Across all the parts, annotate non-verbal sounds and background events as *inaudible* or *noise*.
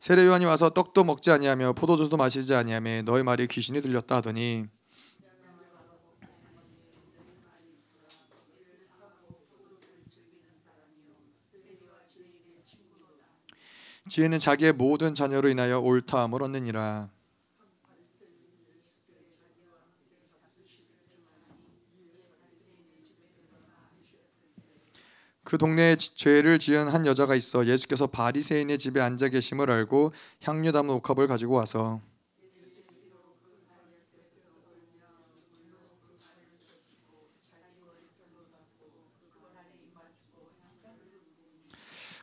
세례 요한이 와서 떡도 먹지 아니하며 포도주도 마시지 아니하며 너희 말이 귀신이 들렸다 하더니 지혜는 자기의 모든 자녀로 인하여 옳다함을 얻느니라 그 동네에 지- 죄를 지은 한 여자가 있어 예수께서 바리새인의 집에 앉아 계심을 알고 향유 담은 옥합을 가지고 와서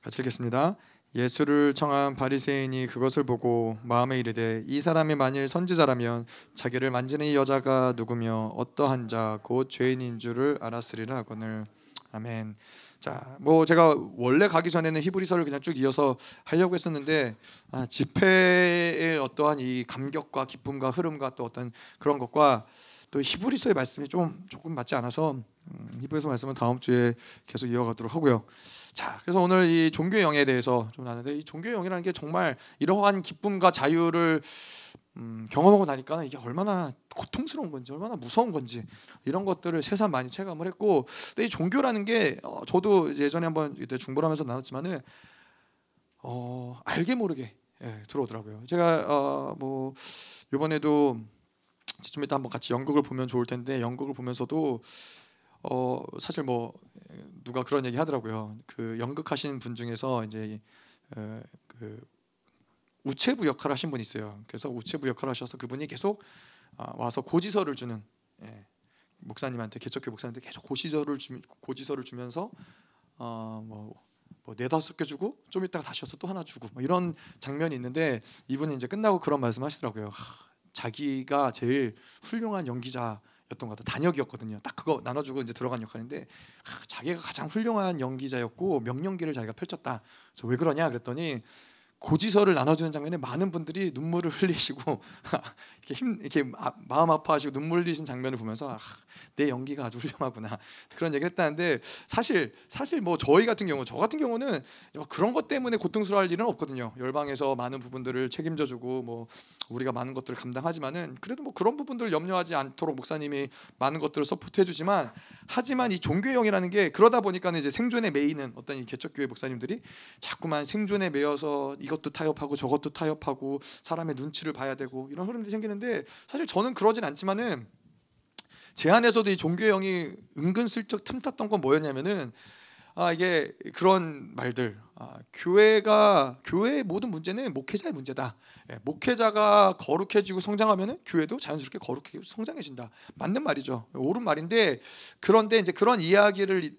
같이 읽겠습니다. 예수를 청한 바리새인이 그것을 보고 마음에 이르되 이 사람이 만일 선지자라면 자기를 만지는 이 여자가 누구며 어떠한 자 곧 죄인인 줄을 알았으리라 하거늘 아멘. 자, 뭐 제가 원래 가기 전에는 히브리서를 그냥 쭉 이어서 하려고 했었는데 아, 집회의 어떠한 이 감격과 기쁨과 흐름과 또 어떤 그런 것과 또 히브리서의 말씀이 좀 조금 맞지 않아서 음, 히브리서 말씀은 다음 주에 계속 이어가도록 하고요. 자, 그래서 오늘 이 종교의 영에 대해서 좀 나는데 이 종교의 영이라는 게 정말 이러한 기쁨과 자유를 음, 경험하고 나니까 이게 얼마나 고통스러운 건지 얼마나 무서운 건지 이런 것들을 새삼 많이 체감을 했고 근데 이 종교라는 게 어, 저도 예전에 한번 이때 중보하면서 나눴지만은 어, 알게 모르게 예, 들어오더라고요. 제가 어, 뭐 이번에도 좀 이따 한번 같이 연극을 보면 좋을 텐데 연극을 보면서도 어 사실 뭐 누가 그런 얘기 하더라고요. 그 연극 하시는 분 중에서 이제 에, 그 우체부 역할 하신 분이 있어요. 그래서 우체부 역할 하셔서 그분이 계속 아, 와서 고지서를 주는 예, 목사님한테 개척교 목사님한테 계속 고지서를 주 고지서를 주면서 어뭐 뭐 네다섯 개 주고 좀 이따가 다시 와서 또 하나 주고 뭐 이런 장면이 있는데 이분이 이제 끝나고 그런 말씀하시더라고요. 하, 자기가 제일 훌륭한 연기자 였던 것 같아. 단역이었거든요. 딱 그거 나눠주고 이제 들어간 역할인데 하, 자기가 가장 훌륭한 연기자였고 명연기를 자기가 펼쳤다. 그래서 왜 그러냐 그랬더니 고지서를 나눠주는 장면에 많은 분들이 눈물을 *laughs* 흘리시고 이렇게 힘 이렇게 아, 마음 아파하시고 눈물 흘리신 장면을 보면서 아, 내 연기가 아주 훌륭하구나. 그런 얘기를 했다는데 사실 사실 뭐 저희 같은 경우 저 같은 경우는 뭐 그런 것 때문에 고통스러워할 일은 없거든요. 열방에서 많은 부분들을 책임져주고 뭐 우리가 많은 것들을 감당하지만은 그래도 뭐 그런 부분들을 염려하지 않도록 목사님이 많은 것들을 서포트해주지만 하지만 이 종교형이라는 게 그러다 보니까는 이제 생존에 매이는 어떤 이 개척교회 목사님들이 자꾸만 생존에 매여서 이것도 타협하고 저것도 타협하고 사람의 눈치를 봐야 되고 이런 흐름들이 생기는데 사실 저는 그러진 않지만은 제 안에서도 이 종교형이 은근슬쩍 틈탔던 건 뭐였냐면은 아 이게 그런 말들 아, 교회가 교회의 모든 문제는 목회자의 문제다. 예, 목회자가 거룩해지고 성장하면은 교회도 자연스럽게 거룩해지고 성장해진다. 맞는 말이죠. 옳은 말인데 그런데 이제 그런 이야기를 이-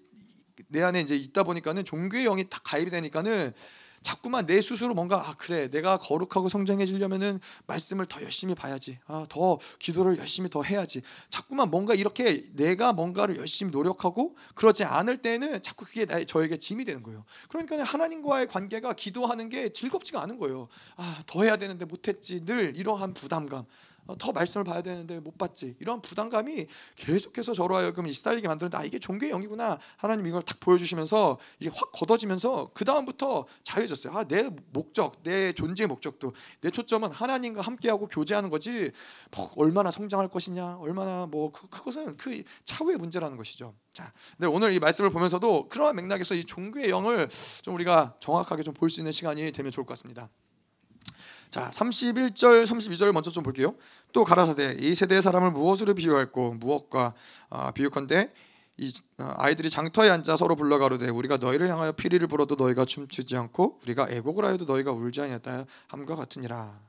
내 안에 이제 있다 보니까는 종교의 영이 딱 가입이 되니까는 자꾸만 내 스스로 뭔가 아 그래 내가 거룩하고 성장해지려면은 말씀을 더 열심히 봐야지. 아 더 기도를 열심히 더 해야지. 자꾸만 뭔가 이렇게 내가 뭔가를 열심히 노력하고 그러지 않을 때는 자꾸 그게 나 저에게 짐이 되는 거예요. 그러니까 하나님과의 관계가 기도하는 게 즐겁지가 않은 거예요. 아 더 해야 되는데 못했지. 늘 이러한 부담감. 어, 더 말씀을 봐야 되는데 못 봤지. 이런 부담감이 계속해서 저로 하여금 이 시달리게 만드는데 아 이게 종교의 영이구나. 하나님 이걸 딱 보여주시면서 이게 확 걷어지면서 그 다음부터 자유해졌어요. 아 내 목적 내 존재의 목적도 내 초점은 하나님과 함께하고 교제하는 거지. 뭐 얼마나 성장할 것이냐 얼마나 뭐 그, 그것은 그 차후의 문제라는 것이죠. 자 근데 오늘 이 말씀을 보면서도 그러한 맥락에서 이 종교의 영을 좀 우리가 정확하게 좀 볼 수 있는 시간이 되면 좋을 것 같습니다. 자, 31절, 32절 먼저 좀 볼게요. 또 가라사대 이 세대의 사람을 무엇으로 비유할고 무엇과 아, 비유컨대 이 아, 아이들이 장터에 앉아 서로 불러가로되 우리가 너희를 향하여 피리를 불어도 너희가 춤추지 않고 우리가 애곡을 하여도 너희가 울지 아니하다 함과 같으니라.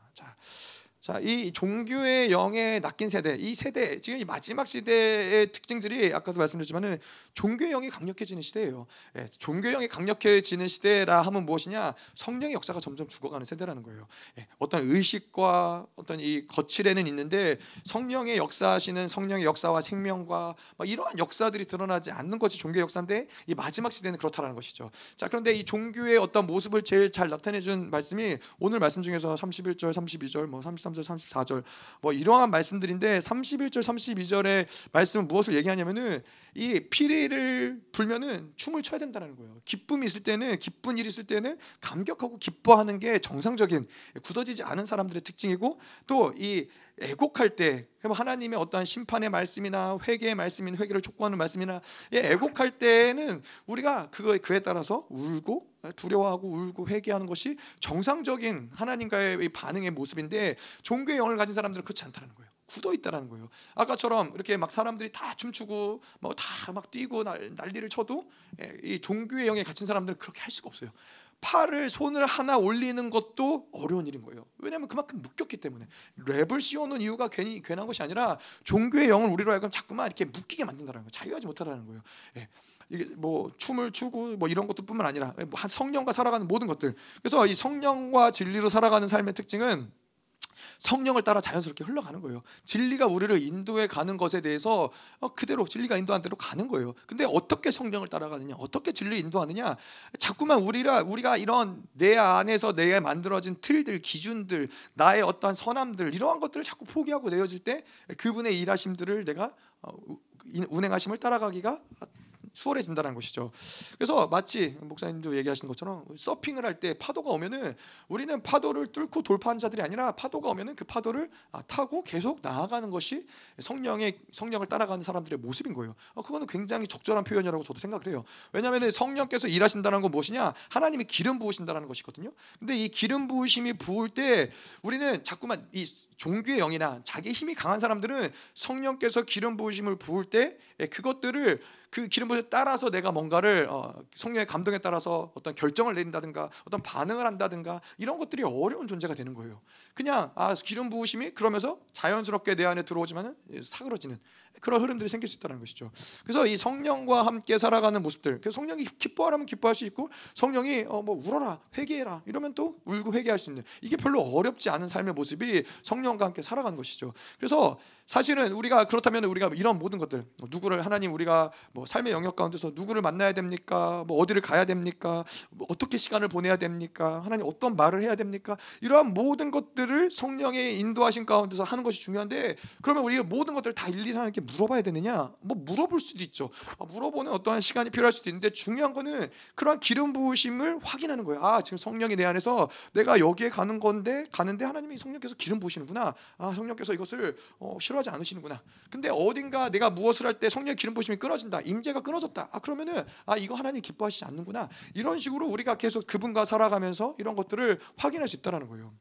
자, 자, 이 종교의 영에 낚인 세대, 이 세대 지금 이 마지막 시대의 특징들이 아까도 말씀드렸지만은 종교의 영이 강력해지는 시대예요. 예, 종교의 영이 강력해지는 시대라 하면 무엇이냐? 성령의 역사가 점점 죽어가는 세대라는 거예요. 예, 어떤 의식과 어떤 이 거칠에는 있는데 성령의 역사하시는 성령의 역사와 생명과 막 이러한 역사들이 드러나지 않는 것이 종교의 역사인데 이 마지막 시대는 그렇다라는 것이죠. 자, 그런데 이 종교의 어떤 모습을 제일 잘 나타내 준 말씀이 오늘 말씀 중에서 31절, 32절, 뭐 33절 33절, 34절 뭐 이러한 말씀들인데 31절, 32절의 말씀은 무엇을 얘기하냐면은 이 피리를 불면은 춤을 춰야 된다는 거예요. 기쁨이 있을 때는 기쁜 일이 있을 때는 감격하고 기뻐하는 게 정상적인 굳어지지 않은 사람들의 특징이고 또이 애곡할 때 하나님의 어떠한 심판의 말씀이나 회개의 말씀인 회개를 촉구하는 말씀이나 애곡할 때는 우리가 그거 그에 따라서 울고 두려워하고 울고 회개하는 것이 정상적인 하나님과의 반응의 모습인데 종교의 영을 가진 사람들은 그렇지 않다는 거예요. 굳어 있다라는 거예요. 아까처럼 이렇게 막 사람들이 다 춤추고 뭐 다 막 뛰고 난리를 쳐도 예, 이 종교의 영에 갇힌 사람들은 그렇게 할 수가 없어요. 팔을 손을 하나 올리는 것도 어려운 일인 거예요. 왜냐하면 그만큼 묶였기 때문에 랩을 씌워놓은 이유가 괜히 괜한 것이 아니라 종교의 영을 우리로 하여금 자꾸만 이렇게 묶이게 만든다는 거예요. 자유하지 못하다는 거예요. 예. 이게 뭐 춤을 추고 뭐 이런 것도뿐만 아니라 뭐 성령과 살아가는 모든 것들. 그래서 이 성령과 진리로 살아가는 삶의 특징은 성령을 따라 자연스럽게 흘러가는 거예요. 진리가 우리를 인도해 가는 것에 대해서 어, 그대로 진리가 인도한 대로 가는 거예요. 근데 어떻게 성령을 따라가느냐, 어떻게 진리를 인도하느냐, 자꾸만 우리가 우리가 이런 내 안에서 내 만들어진 틀들, 기준들, 나의 어떠한 선함들 이러한 것들을 자꾸 포기하고 내어질 때 그분의 일하심들을 내가 어, 운행하심을 따라가기가 수월해진다는 것이죠. 그래서 마치 목사님도 얘기하시는 것처럼 서핑을 할 때 파도가 오면은 우리는 파도를 뚫고 돌파하는 자들이 아니라 파도가 오면은 그 파도를 아, 타고 계속 나아가는 것이 성령의 성령을 따라가는 사람들의 모습인 거예요. 어, 그거는 굉장히 적절한 표현이라고 저도 생각을 해요. 왜냐하면 성령께서 일하신다는 건 무엇이냐? 하나님이 기름 부으신다는 것이거든요. 근데 이 기름 부으심이 부을 때 우리는 자꾸만 이 종교의 영이나 자기 힘이 강한 사람들은 성령께서 기름 부으심을 부을 때 예, 그것들을 그 기름 부에 따라서 내가 뭔가를 어, 성령의 감동에 따라서 어떤 결정을 내린다든가 어떤 반응을 한다든가 이런 것들이 어려운 존재가 되는 거예요. 그냥 아 기름 부으심이 그러면서 자연스럽게 내 안에 들어오지만은 사그러지는 그런 흐름들이 생길 수 있다는 것이죠. 그래서 이 성령과 함께 살아가는 모습들. 그 성령이 기뻐하라면 기뻐할 수 있고 성령이 어, 뭐 울어라 회개해라 이러면 또 울고 회개할 수 있는 이게 별로 어렵지 않은 삶의 모습이 성령과 함께 살아가는 것이죠. 그래서 사실은 우리가 그렇다면 우리가 이런 모든 것들 뭐 누구를 하나님 우리가 뭐 삶의 영역 가운데서 누구를 만나야 됩니까? 뭐 어디를 가야 됩니까? 뭐 어떻게 시간을 보내야 됩니까? 하나님 어떤 말을 해야 됩니까? 이러한 모든 것들을 성령의 인도하신 가운데서 하는 것이 중요한데 그러면 우리가 모든 것들을 다 일일이 게 물어봐야 되느냐? 뭐 물어볼 수도 있죠. 아, 물어보는 어떠한 시간이 필요할 수도 있는데 중요한 거는 그러한 기름 부으심을 확인하는 거예요. 아 지금 성령이 내 안에서 내가 여기에 가는 건데 가는데 하나님이 성령께서 기름 부으시는구나. 아 성령께서 이것을 어, 싫어 필요하지 않으시는구나. 근데 어딘가 내가 무엇을 할 때 성령 기름 부심이 끊어진다. 임재가 끊어졌다. 아 그러면은 아 이거 하나님 기뻐하시지 않는구나. 이런 식으로 우리가 계속 그분과 살아가면서 이런 것들을 확인할 수 있다라는 거예요.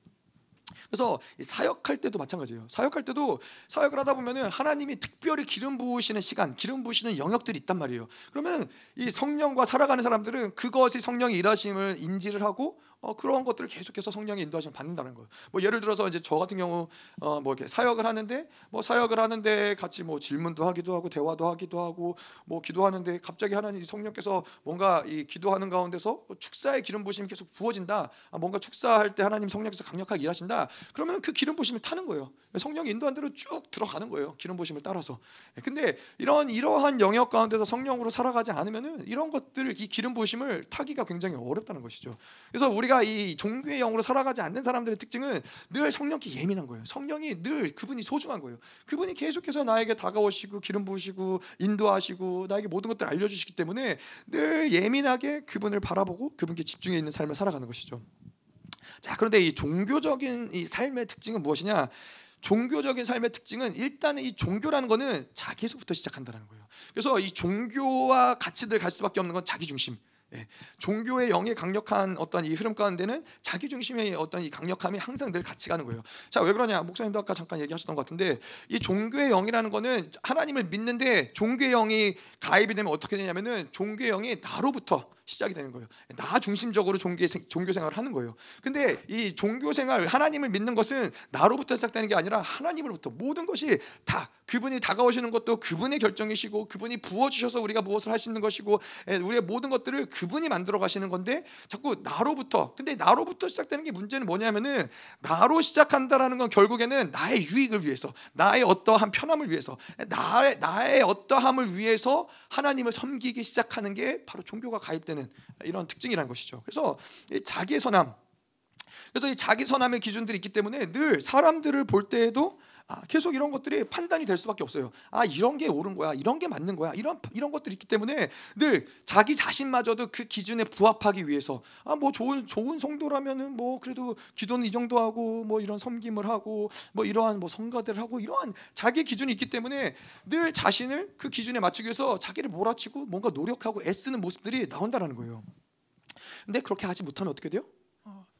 그래서 사역할 때도 마찬가지예요. 사역할 때도 사역을 하다 보면은 하나님이 특별히 기름 부으시는 시간, 기름 부으시는 영역들이 있단 말이에요. 그러면 이 성령과 살아가는 사람들은 그것이 성령의 일하심을 인지를 하고 어, 그런 것들을 계속해서 성령의 인도하심 받는다는 거예요. 뭐 예를 들어서 이제 저 같은 경우 어, 뭐 이렇게 사역을 하는데 뭐 사역을 하는데 같이 뭐 질문도 하기도 하고 대화도 하기도 하고 뭐 기도하는데 갑자기 하나님 성령께서 뭔가 이 기도하는 가운데서 축사의 기름 부심이 계속 부어진다. 아, 뭔가 축사할 때 하나님 성령께서 강력하게 일하신다. 그러면 그 기름 부심을 타는 거예요. 성령이 인도한 대로 쭉 들어가는 거예요. 기름 부심을 따라서. 예, 근데 이런 이러한 영역 가운데서 성령으로 살아가지 않으면은 이런 것들 이 기름 부심을 타기가 굉장히 어렵다는 것이죠. 그래서 우리 우리가 이 종교의 영으로 살아가지 않는 사람들의 특징은 늘 성령께 예민한 거예요. 성령이 늘 그분이 소중한 거예요. 그분이 계속해서 나에게 다가오시고 기름 부으시고 인도하시고 나에게 모든 것들을 알려주시기 때문에 늘 예민하게 그분을 바라보고 그분께 집중해 있는 삶을 살아가는 것이죠. 자 그런데 이 종교적인 이 삶의 특징은 무엇이냐? 종교적인 삶의 특징은 일단은 이 종교라는 거는 자기에서부터 시작한다는 거예요. 그래서 이 종교와 늘갈 수밖에 없는 건 자기 중심. 예, 종교의 영의 강력한 어떤 이 흐름 가운데는 자기 중심의 어떤 이 강력함이 항상 늘 같이 가는 거예요. 자, 왜 그러냐? 목사님도 아까 잠깐 얘기하셨던 것 같은데 이 종교의 영이라는 거는 하나님을 믿는데 종교의 영이 가입이 되면 어떻게 되냐면은 종교의 영이 나로부터 시작이 되는 거예요. 나 중심적으로 종교 종교 생활을 하는 거예요. 근데 이 종교 생활 하나님을 믿는 것은 나로부터 시작되는 게 아니라 하나님으로부터 모든 것이 다 그분이 다가오시는 것도 그분의 결정이시고 그분이 부어 주셔서 우리가 무엇을 있는 것이고 예, 우리의 모든 것들을 그분이 만들어 가시는 건데 자꾸 나로부터 근데 나로부터 시작되는 게 문제는 뭐냐면은 나로 시작한다라는 건 결국에는 나의 유익을 위해서 나의 어떠한 편함을 위해서 나의 나의 어떠함을 위해서 하나님을 섬기기 시작하는 게 바로 종교가 가입되는 이런 특징이라는 것이죠. 그래서 자기의 선함 그래서 이 자기 선함의 기준들이 있기 때문에 늘 사람들을 볼 때에도 아, 계속 이런 것들이 판단이 될 수밖에 없어요. 아 이런 게 옳은 거야, 이런 게 맞는 거야, 이런 이런 것들이 있기 때문에 늘 자기 자신마저도 그 기준에 부합하기 위해서 아 뭐 좋은 좋은 성도라면은 뭐 그래도 기도는 이 정도 하고 뭐 이런 섬김을 하고 뭐 이러한 뭐 성가대를 하고 이러한 자기 기준이 있기 때문에 늘 자신을 그 기준에 맞추기 위해서 자기를 몰아치고 뭔가 노력하고 애쓰는 모습들이 나온다라는 거예요. 근데 그렇게 하지 못하면 어떻게 돼요?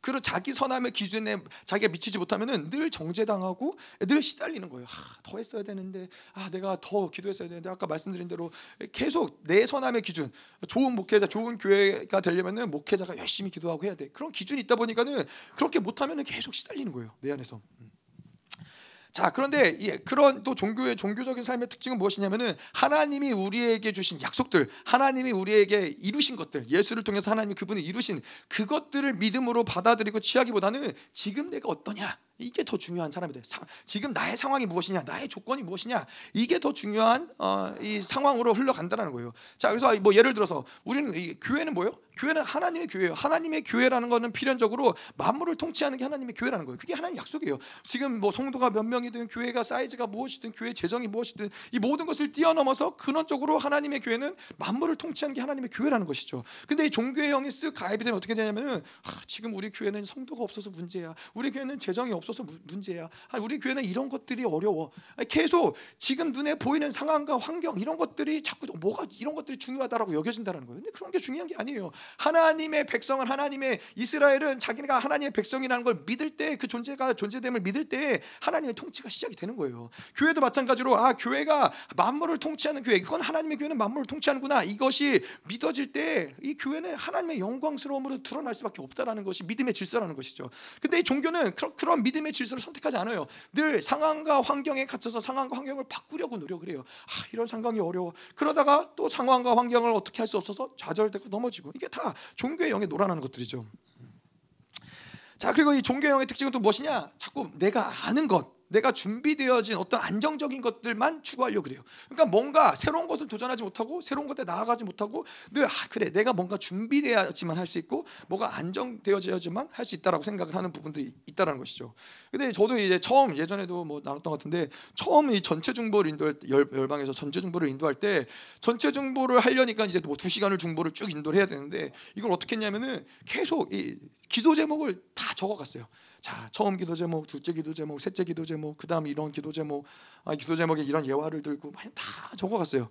그리고 자기 선함의 기준에 자기가 미치지 못하면은 늘 정죄당하고 늘 시달리는 거예요. 아, 더 했어야 되는데, 아 내가 더 기도했어야 되는데 아까 말씀드린 대로 계속 내 선함의 기준, 좋은 목회자, 좋은 교회가 되려면은 목회자가 열심히 기도하고 해야 돼. 그런 기준이 있다 보니까는 그렇게 못하면은 계속 시달리는 거예요. 내 안에서. 음. 자 그런데 예, 그런 또 종교의 종교적인 삶의 특징은 무엇이냐면은 하나님이 우리에게 주신 약속들, 하나님이 우리에게 이루신 것들, 예수를 통해서 하나님이 그분이 이루신 그것들을 믿음으로 받아들이고 취하기보다는 지금 내가 어떠냐 이게 더 중요한 사람이 돼. 사, 지금 나의 상황이 무엇이냐, 나의 조건이 무엇이냐, 이게 더 중요한 어, 이 상황으로 흘러간다는 거예요. 자, 그래서 뭐 예를 들어서 우리는 이 교회는 뭐요? 교회는 하나님의 교회예요. 하나님의 교회라는 것은 필연적으로 만물을 통치하는 게 하나님의 교회라는 거예요. 그게 하나님 약속이에요. 지금 뭐 성도가 몇 명이 든 교회가 사이즈가 무엇이든 교회 재정이 무엇이든 이 모든 것을 뛰어넘어서 근원적으로 하나님의 교회는 만물을 통치하는 게 하나님의 교회라는 것이죠. 근데 이 종교의 형이 쓱 가입이 되면 어떻게 되냐면은 아, 지금 우리 교회는 성도가 없어서 문제야. 우리 교회는 재정이 없어 없어서 문제야. 우리 교회는 이런 것들이 어려워. 계속 지금 눈에 보이는 상황과 환경 이런 것들이 자꾸 뭐가 이런 것들이 중요하다라고 여겨진다는 거예요. 근데 그런 게 중요한 게 아니에요. 하나님의 백성은 하나님의 이스라엘은 자기가 하나님의 백성이라는 걸 믿을 때 그 존재가 존재됨을 믿을 때 하나님의 통 치가 시작이 되는 거예요. 교회도 마찬가지로 아 교회가 만물을 통치하는 교회 이건 하나님의 교회는 만물을 통치하는구나 이것이 믿어질 때 이 교회는 하나님의 영광스러움으로 드러날 수밖에 없다라는 것이 믿음의 질서라는 것이죠. 근데 이 종교는 그런, 그런 믿음의 질서를 선택하지 않아요. 늘 상황과 환경에 갇혀서 상황과 환경을 바꾸려고 노력을 해요. 아, 이런 상황이 어려워. 그러다가 또 상황과 환경을 어떻게 할 수 없어서 좌절되고 넘어지고 이게 다 종교의 영에 놀아나는 것들이죠. 자 그리고 이 종교의 영의 특징은 또 무엇이냐? 자꾸 내가 아는 것 내가 준비되어진 어떤 안정적인 것들만 추구하려고 그래요. 그러니까 뭔가 새로운 것을 도전하지 못하고 새로운 것에 나아가지 못하고 늘 아, 그래 내가 뭔가 준비되어야지만 할 수 있고 뭐가 안정되어져야지만 할 수 있다라고 생각을 하는 부분들이 있다라는 것이죠. 근데 저도 이제 처음 예전에도 뭐 나눴던 것 같은데 처음 이 전체 중보를 인도할 열, 열방에서 전체 중보를 인도할 때 전체 중보를 하려니까 이제 뭐 두 시간을 중보를 쭉 인도를 해야 되는데 이걸 어떻게 했냐면은 계속 이 기도 제목을 다 적어갔어요. 자 처음 기도 제목, 둘째 기도 제목, 셋째 기도 제목, 그다음 이런 기도 제목, 아, 기도 제목에 이런 예화를 들고 다 적어갔어요.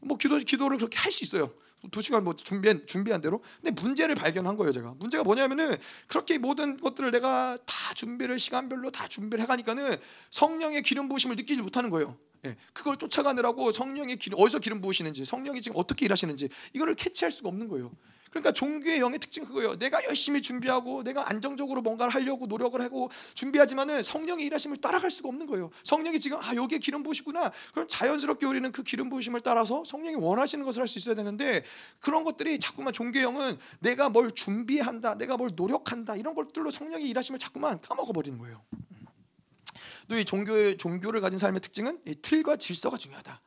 뭐 기도 기도를 그렇게 할 수 있어요. 두 시간 뭐 준비한 준비한 대로. 근데 문제를 발견한 거예요, 제가. 문제가 뭐냐면은 그렇게 모든 것들을 내가 다 준비를 시간별로 다 준비를 해 가니까는 성령의 기름 부으심을 느끼지 못하는 거예요. 예, 그걸 쫓아가느라고 성령의 기름 어디서 기름 부으시는지, 성령이 지금 어떻게 일하시는지 이거를 캐치할 수가 없는 거예요. 그러니까 종교의 영의 특징 그거예요. 내가 열심히 준비하고 내가 안정적으로 뭔가를 하려고 노력을 하고 준비하지만은 성령의 일하심을 따라갈 수가 없는 거예요. 성령이 지금 아 여기에 기름 부으시구나. 그럼 자연스럽게 우리는 그 기름 부으심을 따라서 성령이 원하시는 것을 할 수 있어야 되는데 그런 것들이 자꾸만 종교의 영은 내가 뭘 준비한다, 내가 뭘 노력한다 이런 것들로 성령의 일하심을 자꾸만 까먹어 버리는 거예요. 또 이 종교의 종교를 가진 삶의 특징은 이 틀과 질서가 중요하다.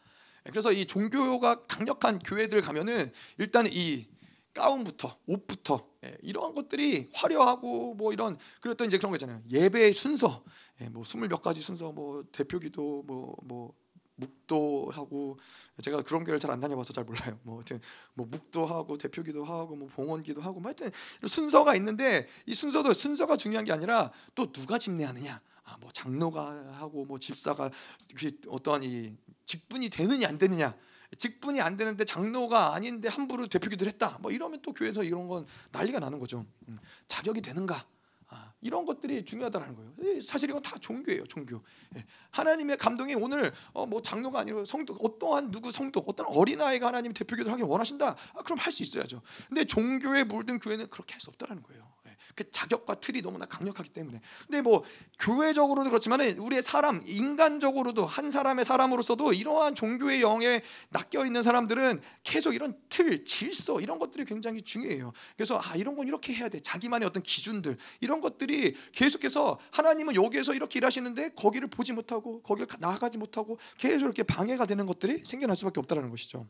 그래서 이 종교가 강력한 교회들 가면은 일단 이 가운부터 옷부터 예, 이러한 것들이 화려하고 뭐 이런 또 이제 그런 거 있잖아요 예배의 순서 예, 뭐 스물 몇 가지 순서 뭐 대표기도 뭐뭐 뭐 묵도하고 제가 그런 교회를 잘 안 다녀봐서 잘 몰라요. 뭐 하여튼 뭐 묵도하고 대표기도 하고 뭐 봉헌기도 하고 뭐 하여튼 순서가 있는데 이 순서도 순서가 중요한 게 아니라 또 누가 집례하느냐. 아, 뭐 장로가 하고 뭐 집사가 그 어떠한 이 직분이 되느냐 안 되느냐 직분이 안 되는데 장로가 아닌데 함부로 대표기도를 했다. 뭐 이러면 또 교회에서 이런 건 난리가 나는 거죠. 음, 자격이 되는가? 아, 이런 것들이 중요하다는 거예요. 사실 이건 다 종교예요, 종교. 예, 하나님의 감동이 오늘 어, 뭐 장로가 아니고 성도 어떠한 누구 성도 어떤 어린 아이가 하나님 대표기도를 하기 원하신다. 아, 그럼 할 수 있어야죠. 근데 종교에 물든 교회는 그렇게 할 수 없다는 거예요. 그 자격과 틀이 너무나 강력하기 때문에. 근데 뭐 교회적으로도 그렇지만 우리의 사람 인간적으로도 한 사람의 사람으로서도 이러한 종교의 영에 낚여 있는 사람들은 계속 이런 틀, 질서 이런 것들이 굉장히 중요해요. 그래서 아 이런 건 이렇게 해야 돼. 자기만의 어떤 기준들 이런 것들이 계속해서 하나님은 여기에서 이렇게 일하시는데 거기를 보지 못하고 거기를 나아가지 못하고 계속 이렇게 방해가 되는 것들이 생겨날 수밖에 없다라는 것이죠.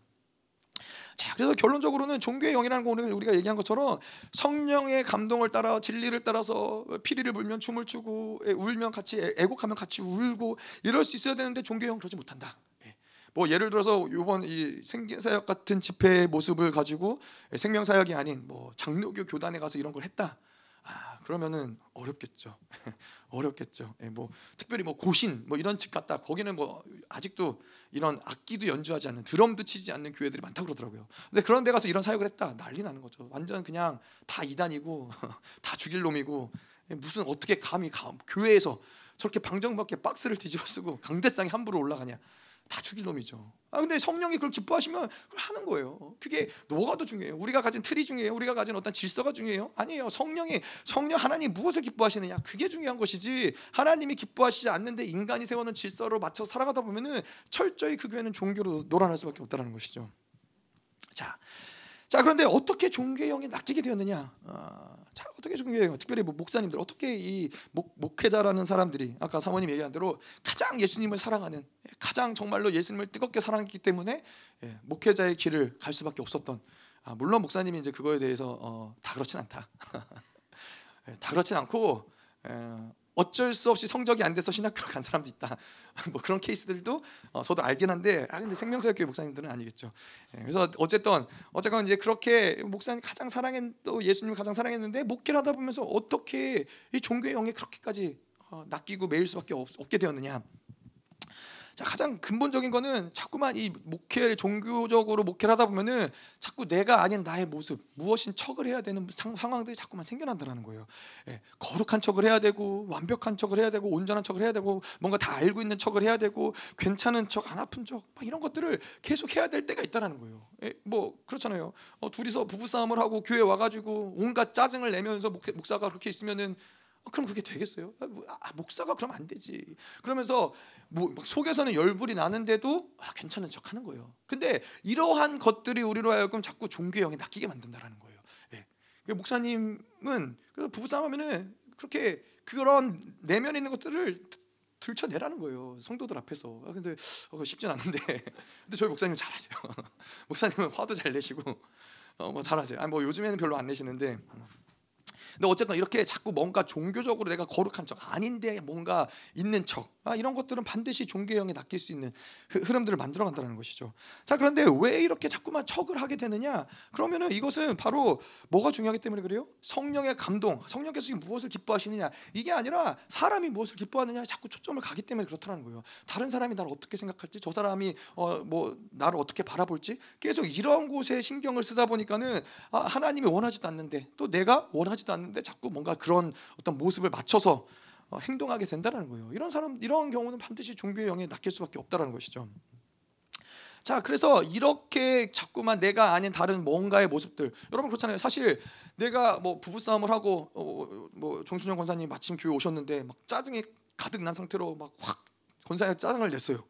자, 그래서 결론적으로는 종교의 영이라는 거 오늘 우리가 얘기한 것처럼 성령의 감동을 따라 진리를 따라서 피리를 불면 춤을 추고 예, 울면 같이 애- 애곡하면 같이 울고 이럴 수 있어야 되는데 종교의 영 그러지 못한다. 예. 뭐 예를 들어서 이번 이 생명사역 같은 집회의 모습을 가지고 예, 생명사역이 아닌 뭐 장로교 교단에 가서 이런 걸 했다. 아 그러면은 어렵겠죠. *laughs* 어렵겠죠. 예, 뭐 특별히 뭐 고신 뭐 이런 집 같다. 거기는 뭐 아직도 이런 악기도 연주하지 않는 드럼도 치지 않는 교회들이 많다고 그러더라고요. 근데 그런 데 가서 이런 사역을 했다. 난리 나는 거죠. 완전 그냥 다 이단이고 *laughs* 다 죽일 놈이고 예, 무슨 어떻게 감히 감, 교회에서 저렇게 방정맞게 박스를 뒤집어 쓰고 강대상에 함부로 올라가냐. 다 죽일 놈이죠. 아 근데 성령이 그걸 기뻐하시면 그걸 하는 거예요. 그게 뭐가 더 중요해요? 우리가 가진 틀이 중요해요? 우리가 가진 어떤 질서가 중요해요? 아니에요. 성령이 성령 하나님 무엇을 기뻐하시느냐? 그게 중요한 것이지. 하나님이 기뻐하시지 않는데 인간이 세우는 질서로 맞춰 서 살아가다 보면은 철저히 그 교회는 종교로 놀아날 수밖에 없다는 것이죠. 자, 자 그런데 어떻게 종교의 영이 낚이게 되었느냐? 아, 자 어떻게 종교의 영, 특별히 뭐 목사님들 어떻게 이 목, 목회자라는 사람들이 아까 사모님 얘기한 대로 가장 예수님을 사랑하는 가장 정말로 예수님을 뜨겁게 사랑했기 때문에 예, 목회자의 길을 갈 수밖에 없었던. 아, 물론 목사님이 이제 그거에 대해서 어, 다 그렇진 않다. *laughs* 예, 다 그렇진 않고 에, 어쩔 수 없이 성적이 안 돼서 신학교를 간 사람도 있다. *laughs* 뭐 그런 케이스들도 어, 저도 알긴 한데 아 근데 생명사역교회 목사님들은 아니겠죠. 예, 그래서 어쨌든 어쨌건 이제 그렇게 목사님 가장 사랑했 또 예수님을 가장 사랑했는데 목회를 하다 보면서 어떻게 이 종교의 영에 그렇게까지 어, 낚이고 매일 수밖에 없, 없게 되었느냐. 자, 가장 근본적인 거는 자꾸만 이 목회를 종교적으로 목회를 하다 보면은 자꾸 내가 아닌 나의 모습 무엇인 척을 해야 되는 상, 상황들이 자꾸만 생겨난다는 거예요. 예, 거룩한 척을 해야 되고 완벽한 척을 해야 되고 온전한 척을 해야 되고 뭔가 다 알고 있는 척을 해야 되고 괜찮은 척 안 아픈 척막 이런 것들을 계속 해야 될 때가 있다라는 거예요. 예, 뭐 그렇잖아요. 어, 둘이서 부부 싸움을 하고 교회 와가지고 온갖 짜증을 내면서 목, 목사가 그렇게 있으면은 어, 그럼 그게 되겠어요? 아, 뭐, 아, 목사가 그러면 안 되지. 그러면서 뭐막 속에서는 열불이 나는데도 아, 괜찮은 척 하는 거예요. 근데 이러한 것들이 우리로 하여금 자꾸 종교형에 낚이게 만든다라는 거예요. 예. 그 목사님은 부부싸움하면은 그렇게 그런 내면 있는 것들을 들춰내라는 거예요. 성도들 앞에서. 아, 근데 어, 쉽진 않은데. *laughs* 근데 저희 목사님 잘하세요. *laughs* 목사님은 화도 잘 내시고 어, 뭐 잘하세요. 아니 뭐 요즘에는 별로 안 내시는데. 근데 어쨌건 이렇게 자꾸 뭔가 종교적으로 내가 거룩한 척 아닌데 뭔가 있는 척 아, 이런 것들은 반드시 종교형에 낚일 수 있는 그 흐름들을 만들어 간다는 것이죠. 자 그런데 왜 이렇게 자꾸만 척을 하게 되느냐? 그러면은 이것은 바로 뭐가 중요하기 때문에 그래요? 성령의 감동, 성령께서 지금 무엇을 기뻐하시느냐 이게 아니라 사람이 무엇을 기뻐하느냐에 자꾸 초점을 가기 때문에 그렇다는 거예요. 다른 사람이 나를 어떻게 생각할지, 저 사람이 어, 뭐 나를 어떻게 바라볼지 계속 이런 곳에 신경을 쓰다 보니까는 아, 하나님이 원하지도 않는데 또 내가 원하지도 않는 데 자꾸 뭔가 그런 어떤 모습을 맞춰서 어, 행동하게 된다는 거예요. 이런 사람 이런 경우는 반드시 종교의 영에 낚일 수밖에 없다는 것이죠. 자, 그래서 이렇게 자꾸만 내가 아닌 다른 뭔가의 모습들. 여러분 그렇잖아요. 사실 내가 뭐 부부 싸움을 하고 어, 뭐 정순영 권사님 마침 교회 오셨는데 막 짜증이 가득 난 상태로 막 확 권사님 짜증을 냈어요.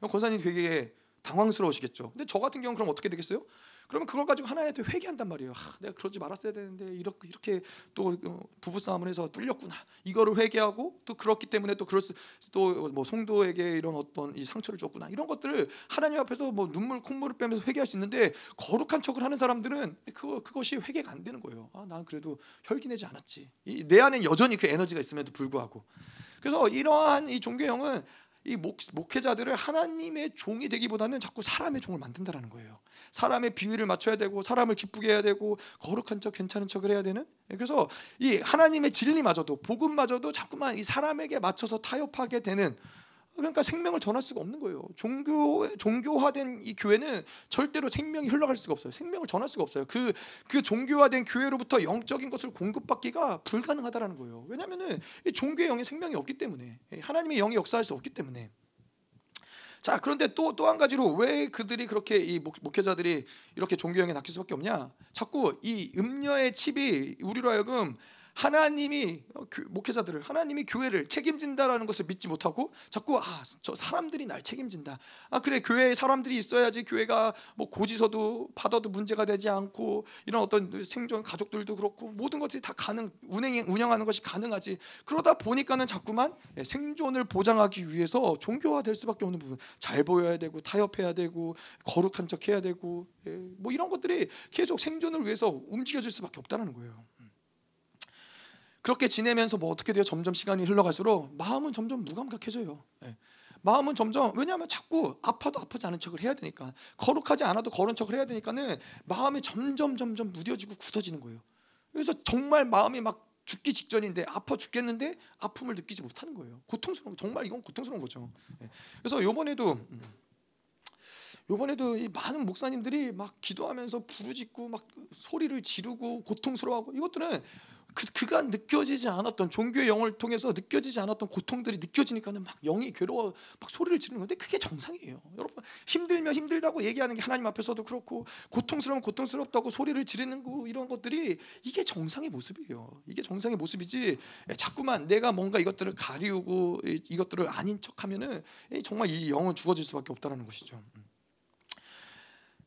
권사님 되게 당황스러우시겠죠. 근데 저 같은 경우는 그럼 어떻게 되겠어요? 그러면 그걸 가지고 하나님한테 회개한단 말이에요. 아, 내가 그러지 말았어야 되는데 이렇게 이렇게 또 어, 부부 싸움을 해서 뚫렸구나. 이거를 회개하고 또 그렇기 때문에 또 그럴 또뭐 송도에게 이런 어떤 이 상처를 줬구나. 이런 것들을 하나님 앞에서 뭐 눈물 콧물을 빼면서 회개할 수 있는데 거룩한 척을 하는 사람들은 그거 그것이 회개가 안 되는 거예요. 아, 난 그래도 혈기 내지 않았지. 이, 내 안에 여전히 그 에너지가 있음에도 불구하고. 그래서 이러한 이 종교형은 이 목, 목회자들을 하나님의 종이 되기보다는 자꾸 사람의 종을 만든다라는 거예요. 사람의 비위를 맞춰야 되고 사람을 기쁘게 해야 되고 거룩한 척 괜찮은 척을 해야 되는. 그래서 이 하나님의 진리마저도 복음마저도 자꾸만 이 사람에게 맞춰서 타협하게 되는 그러니까 생명을 전할 수가 없는 거예요. 종교 종교화된 이 교회는 절대로 생명이 흘러갈 수가 없어요. 생명을 전할 수가 없어요. 그그 종교화된 교회로부터 영적인 것을 공급받기가 불가능하다라는 거예요. 왜냐하면은 이 종교의 영에 생명이 없기 때문에 하나님의 영이 역사할 수 없기 때문에. 자 그런데 또 또 한 가지로 왜 그들이 그렇게 이 목, 목회자들이 이렇게 종교형에 낚일 수밖에 없냐? 자꾸 이 음녀의 칩이 우리로 하여금 하나님이 어, 목회자들을 하나님이 교회를 책임진다라는 것을 믿지 못하고 자꾸 아 저 사람들이 날 책임진다. 아 그래 교회에 사람들이 있어야지 교회가 뭐 고지서도 받아도 문제가 되지 않고 이런 어떤 생존 가족들도 그렇고 모든 것들이 다 가능 운행 운영하는 것이 가능하지. 그러다 보니까는 자꾸만 예, 생존을 보장하기 위해서 종교화될 수밖에 없는 부분. 잘 보여야 되고 타협해야 되고 거룩한 척해야 되고 예, 뭐 이런 것들이 계속 생존을 위해서 움직여질 수밖에 없다는 거예요. 그렇게 지내면서 뭐 어떻게 돼요? 점점 시간이 흘러갈수록 마음은 점점 무감각해져요. 예. 마음은 점점 왜냐하면 자꾸 아파도 아프지 않은 척을 해야 되니까 거룩하지 않아도 거룩한 척을 해야 되니까는 마음이 점점 점점 무뎌지고 굳어지는 거예요. 그래서 정말 마음이 막 죽기 직전인데 아파 죽겠는데 아픔을 느끼지 못하는 거예요. 고통스러운 정말 이건 고통스러운 거죠. 예. 그래서 요번에도 음, 요번에도 이 많은 목사님들이 막 기도하면서 부르짖고 막 소리를 지르고 고통스러워하고 이것들은 그, 그간 느껴지지 않았던 종교의 영을 통해서 느껴지지 않았던 고통들이 느껴지니까는 막 영이 괴로워 막 소리를 지르는 건데 그게 정상이에요. 여러분 힘들면 힘들다고 얘기하는 게 하나님 앞에서도 그렇고 고통스러우면 고통스럽다고 소리를 지르는 거 이런 것들이 이게 정상의 모습이에요. 이게 정상의 모습이지 예, 자꾸만 내가 뭔가 이것들을 가리우고 이것들을 아닌 척하면은 정말 이 영은 죽어질 수밖에 없다라는 것이죠.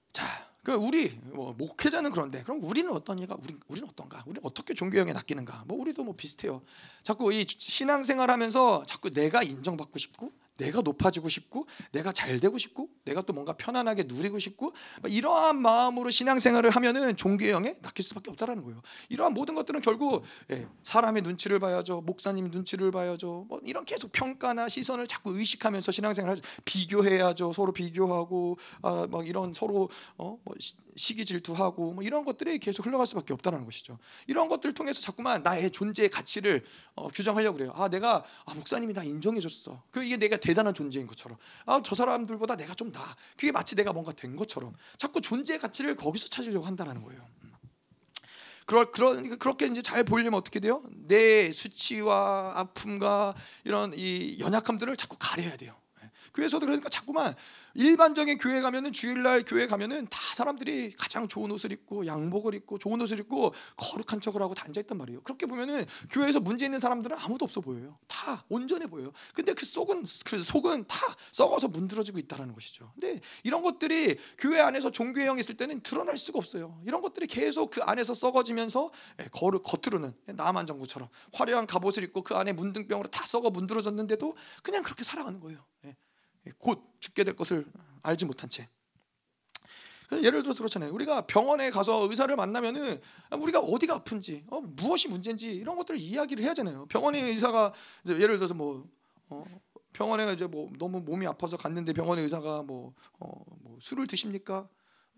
음. 자. 그 우리 뭐 목회자는 그런데 그럼 우리는 어떠니까 우리 우리는 어떤가? 우리는 어떻게 종교형에 낚이는가? 뭐 우리도 뭐 비슷해요. 자꾸 이 신앙생활하면서 자꾸 내가 인정받고 싶고 내가 높아지고 싶고 내가 잘 되고 싶고 내가 또 뭔가 편안하게 누리고 싶고 이러한 마음으로 신앙생활을 하면은 종교형에 낚일 수밖에 없다라는 거예요. 이러한 모든 것들은 결국 예, 사람의 눈치를 봐야죠, 목사님 눈치를 봐야죠. 뭐 이런 계속 평가나 시선을 자꾸 의식하면서 신앙생활을 비교해야죠. 서로 비교하고 아, 막 이런 서로 어, 뭐 시기 질투하고 뭐 이런 것들이 계속 흘러갈 수밖에 없다는 것이죠. 이런 것들을 통해서 자꾸만 나의 존재의 가치를 어, 규정하려고 그래요. 아 내가 아, 목사님이 나 인정해줬어. 그 이게 내가 대단한 존재인 것처럼. 아 저 사람들보다 내가 좀 나. 그게 마치 내가 뭔가 된 것처럼. 자꾸 존재의 가치를 거기서 찾으려고 한다는 거예요. 그럴 그런 그렇게 이제 잘 보이려면 어떻게 돼요? 내 수치와 아픔과 이런 이 연약함들을 자꾸 가려야 돼요. 교회에서도 그러니까 자꾸만 일반적인 교회 가면은 주일날 교회 가면은 다 사람들이 가장 좋은 옷을 입고 양복을 입고 좋은 옷을 입고 거룩한 척을 하고 앉아 있단 말이에요. 그렇게 보면은 교회에서 문제 있는 사람들은 아무도 없어 보여요. 다 온전해 보여요. 근데 그 속은 그 속은 다 썩어서 문드러지고 있다라는 것이죠. 근데 이런 것들이 교회 안에서 종교형이 있을 때는 드러날 수가 없어요. 이런 것들이 계속 그 안에서 썩어지면서 예, 거룩 겉으로는 남한 정부처럼 화려한 갑옷을 입고 그 안에 문둥병으로 다 썩어 문드러졌는데도 그냥 그렇게 살아가는 거예요. 예. 곧 죽게 될 것을 알지 못한 채. 예를 들어서 그렇잖아요. 우리가 병원에 가서 의사를 만나면은 우리가 어디가 아픈지, 어, 무엇이 문제인지 이런 것들을 이야기를 해야 하잖아요. 병원의 의사가 예를 들어서 뭐 어, 병원에 이제 뭐 너무 몸이 아파서 갔는데 병원의 의사가 뭐, 어, 뭐 술을 드십니까?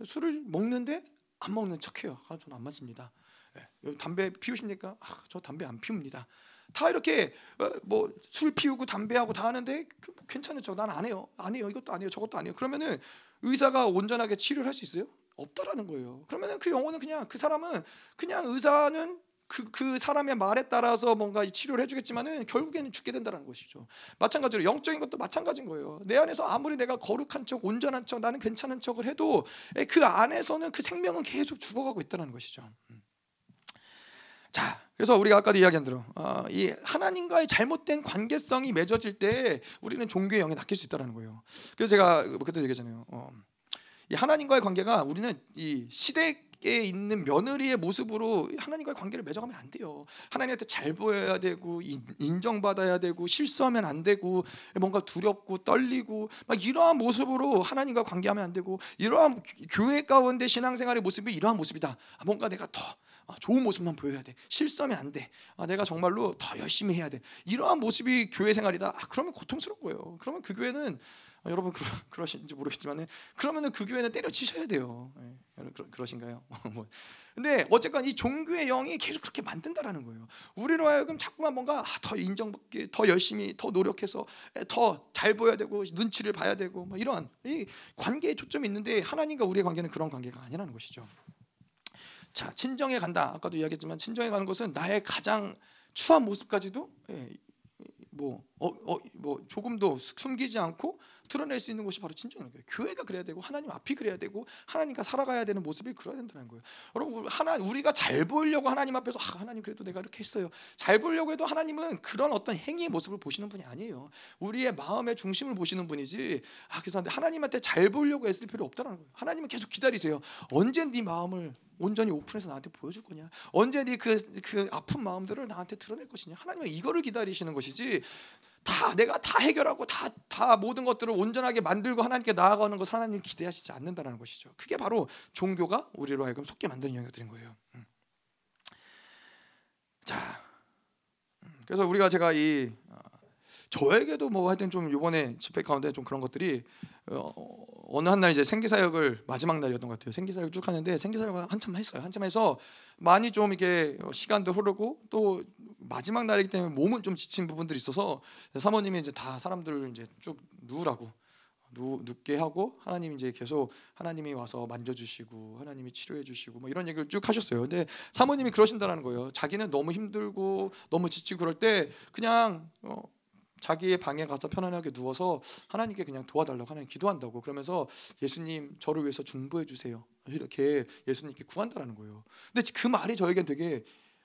술을 먹는데 안 먹는 척해요. 아, 저는 안 맞습니다. 예, 담배 피우십니까? 아, 저 담배 안 피웁니다. 다 이렇게 어, 뭐술 피우고 담배하고 다 하는데 그뭐 괜찮은 척난안 해요. 안 해요. 이것도 안 해요. 저것도 안 해요. 그러면은 의사가 온전하게 치료를 할 수 있어요? 없다라는 거예요. 그러면은 그 영혼은 그냥 그 사람은 그냥 의사는 그, 그 사람의 말에 따라서 뭔가 치료를 해주겠지만은 결국에는 죽게 된다는 것이죠. 마찬가지로 영적인 것도 마찬가지인 거예요. 내 안에서 아무리 내가 거룩한 척, 온전한 척, 나는 괜찮은 척을 해도 그 안에서는 그 생명은 계속 죽어가고 있다는 것이죠. 음. 자, 그래서 우리가 아까도 이야기한 대로 어, 이 하나님과의 잘못된 관계성이 맺어질 때 우리는 종교의 영에 낚일 수 있다는 거예요. 그래서 제가 뭐 그때 얘기했잖아요. 어, 이 하나님과의 관계가 우리는 이 시대 에 있는 며느리의 모습으로 하나님과의 관계를 맺어가면 안 돼요. 하나님한테 잘 보여야 되고 인정받아야 되고 실수하면 안 되고 뭔가 두렵고 떨리고 막 이러한 모습으로 하나님과 관계하면 안 되고 이러한 교회 가운데 신앙생활의 모습이 이러한 모습이다. 뭔가 내가 더 아, 좋은 모습만 보여야 돼. 실수하면 안 돼. 아, 내가 정말로 더 열심히 해야 돼. 이러한 모습이 교회 생활이다. 아, 그러면 고통스러운 거예요. 그러면 그 교회는 아, 여러분 그러, *laughs* 그러신지 모르겠지만 그러면은 그 교회는 때려치셔야 돼요. 예, 그러, 그러신가요? *laughs* 뭐. 근데 어쨌건 이 종교의 영이 계속 그렇게 만든다라는 거예요. 우리로 하여금 자꾸만 뭔가 아, 더 인정받기, 더 열심히, 더 노력해서 예, 더잘 보여야 되고 눈치를 봐야 되고 뭐 이런 이 관계에 초점이 있는데 하나님과 우리의 관계는 그런 관계가 아니라는 것이죠. 자, 친정에 간다. 아까도 이야기했지만 친정에 가는 것은 나의 가장 추한 모습까지도 예, 뭐, 어, 어, 뭐 조금도 숨기지 않고 드러낼 수 있는 곳이 바로 진정한 거예요. 교회가 그래야 되고 하나님 앞이 그래야 되고 하나님과 살아가야 되는 모습이 그래야 된다는 거예요. 여러분 하나 우리가 잘 보이려고 하나님 앞에서 아, 하나님 그래도 내가 이렇게 했어요. 잘 보려고 해도 하나님은 그런 어떤 행위의 모습을 보시는 분이 아니에요. 우리의 마음의 중심을 보시는 분이지. 아 그래서 하나님한테 잘 보려고 애쓸 필요 없다는 거예요. 하나님은 계속 기다리세요. 언제 네 마음을 온전히 오픈해서 나한테 보여줄 거냐? 언제 네그 그 아픈 마음들을 나한테 드러낼 것이냐? 하나님은 이거를 기다리시는 것이지. 다 내가 다 해결하고 다 다 모든 것들을 온전하게 만들고 하나님께 나아가는 것을 하나님 기대하시지 않는다는 것이죠. 그게 바로 종교가 우리로 하여금 속게 만드는 영역들인 거예요. 음. 자, 음, 그래서 우리가 제가 이 어, 저에게도 뭐 하여튼 좀 이번에 집회 가운데 좀 그런 것들이 어, 어느 한 날 이제 생기사역을 마지막 날이었던 것 같아요. 생기사역 쭉 하는데 생기사역을 한참 했어요. 한참 해서 많이 좀 이렇게 시간도 흐르고 또 마지막 날이기 때문에 몸은 좀 지친 부분들이 있어서 사모님이 이제 다 사람들 이제 쭉 누우라고 누, 눕게 하고 하나님이 이제 계속 하나님이 와서 만져주시고 하나님이 치료해주시고 뭐 이런 얘기를 쭉 하셨어요. 근데 사모님이 그러신다는 거예요. 자기는 너무 힘들고 너무 지치고 그럴 때 그냥 어, 자기의 방에 가서 편안하게 누워서 하나님께 그냥 도와달라고 하나님 기도한다고 그러면서 예수님 저를 위해서 중보해 주세요 이렇게 예수님께 구한다라는 거예요. 근데 그 말이 저에겐 되게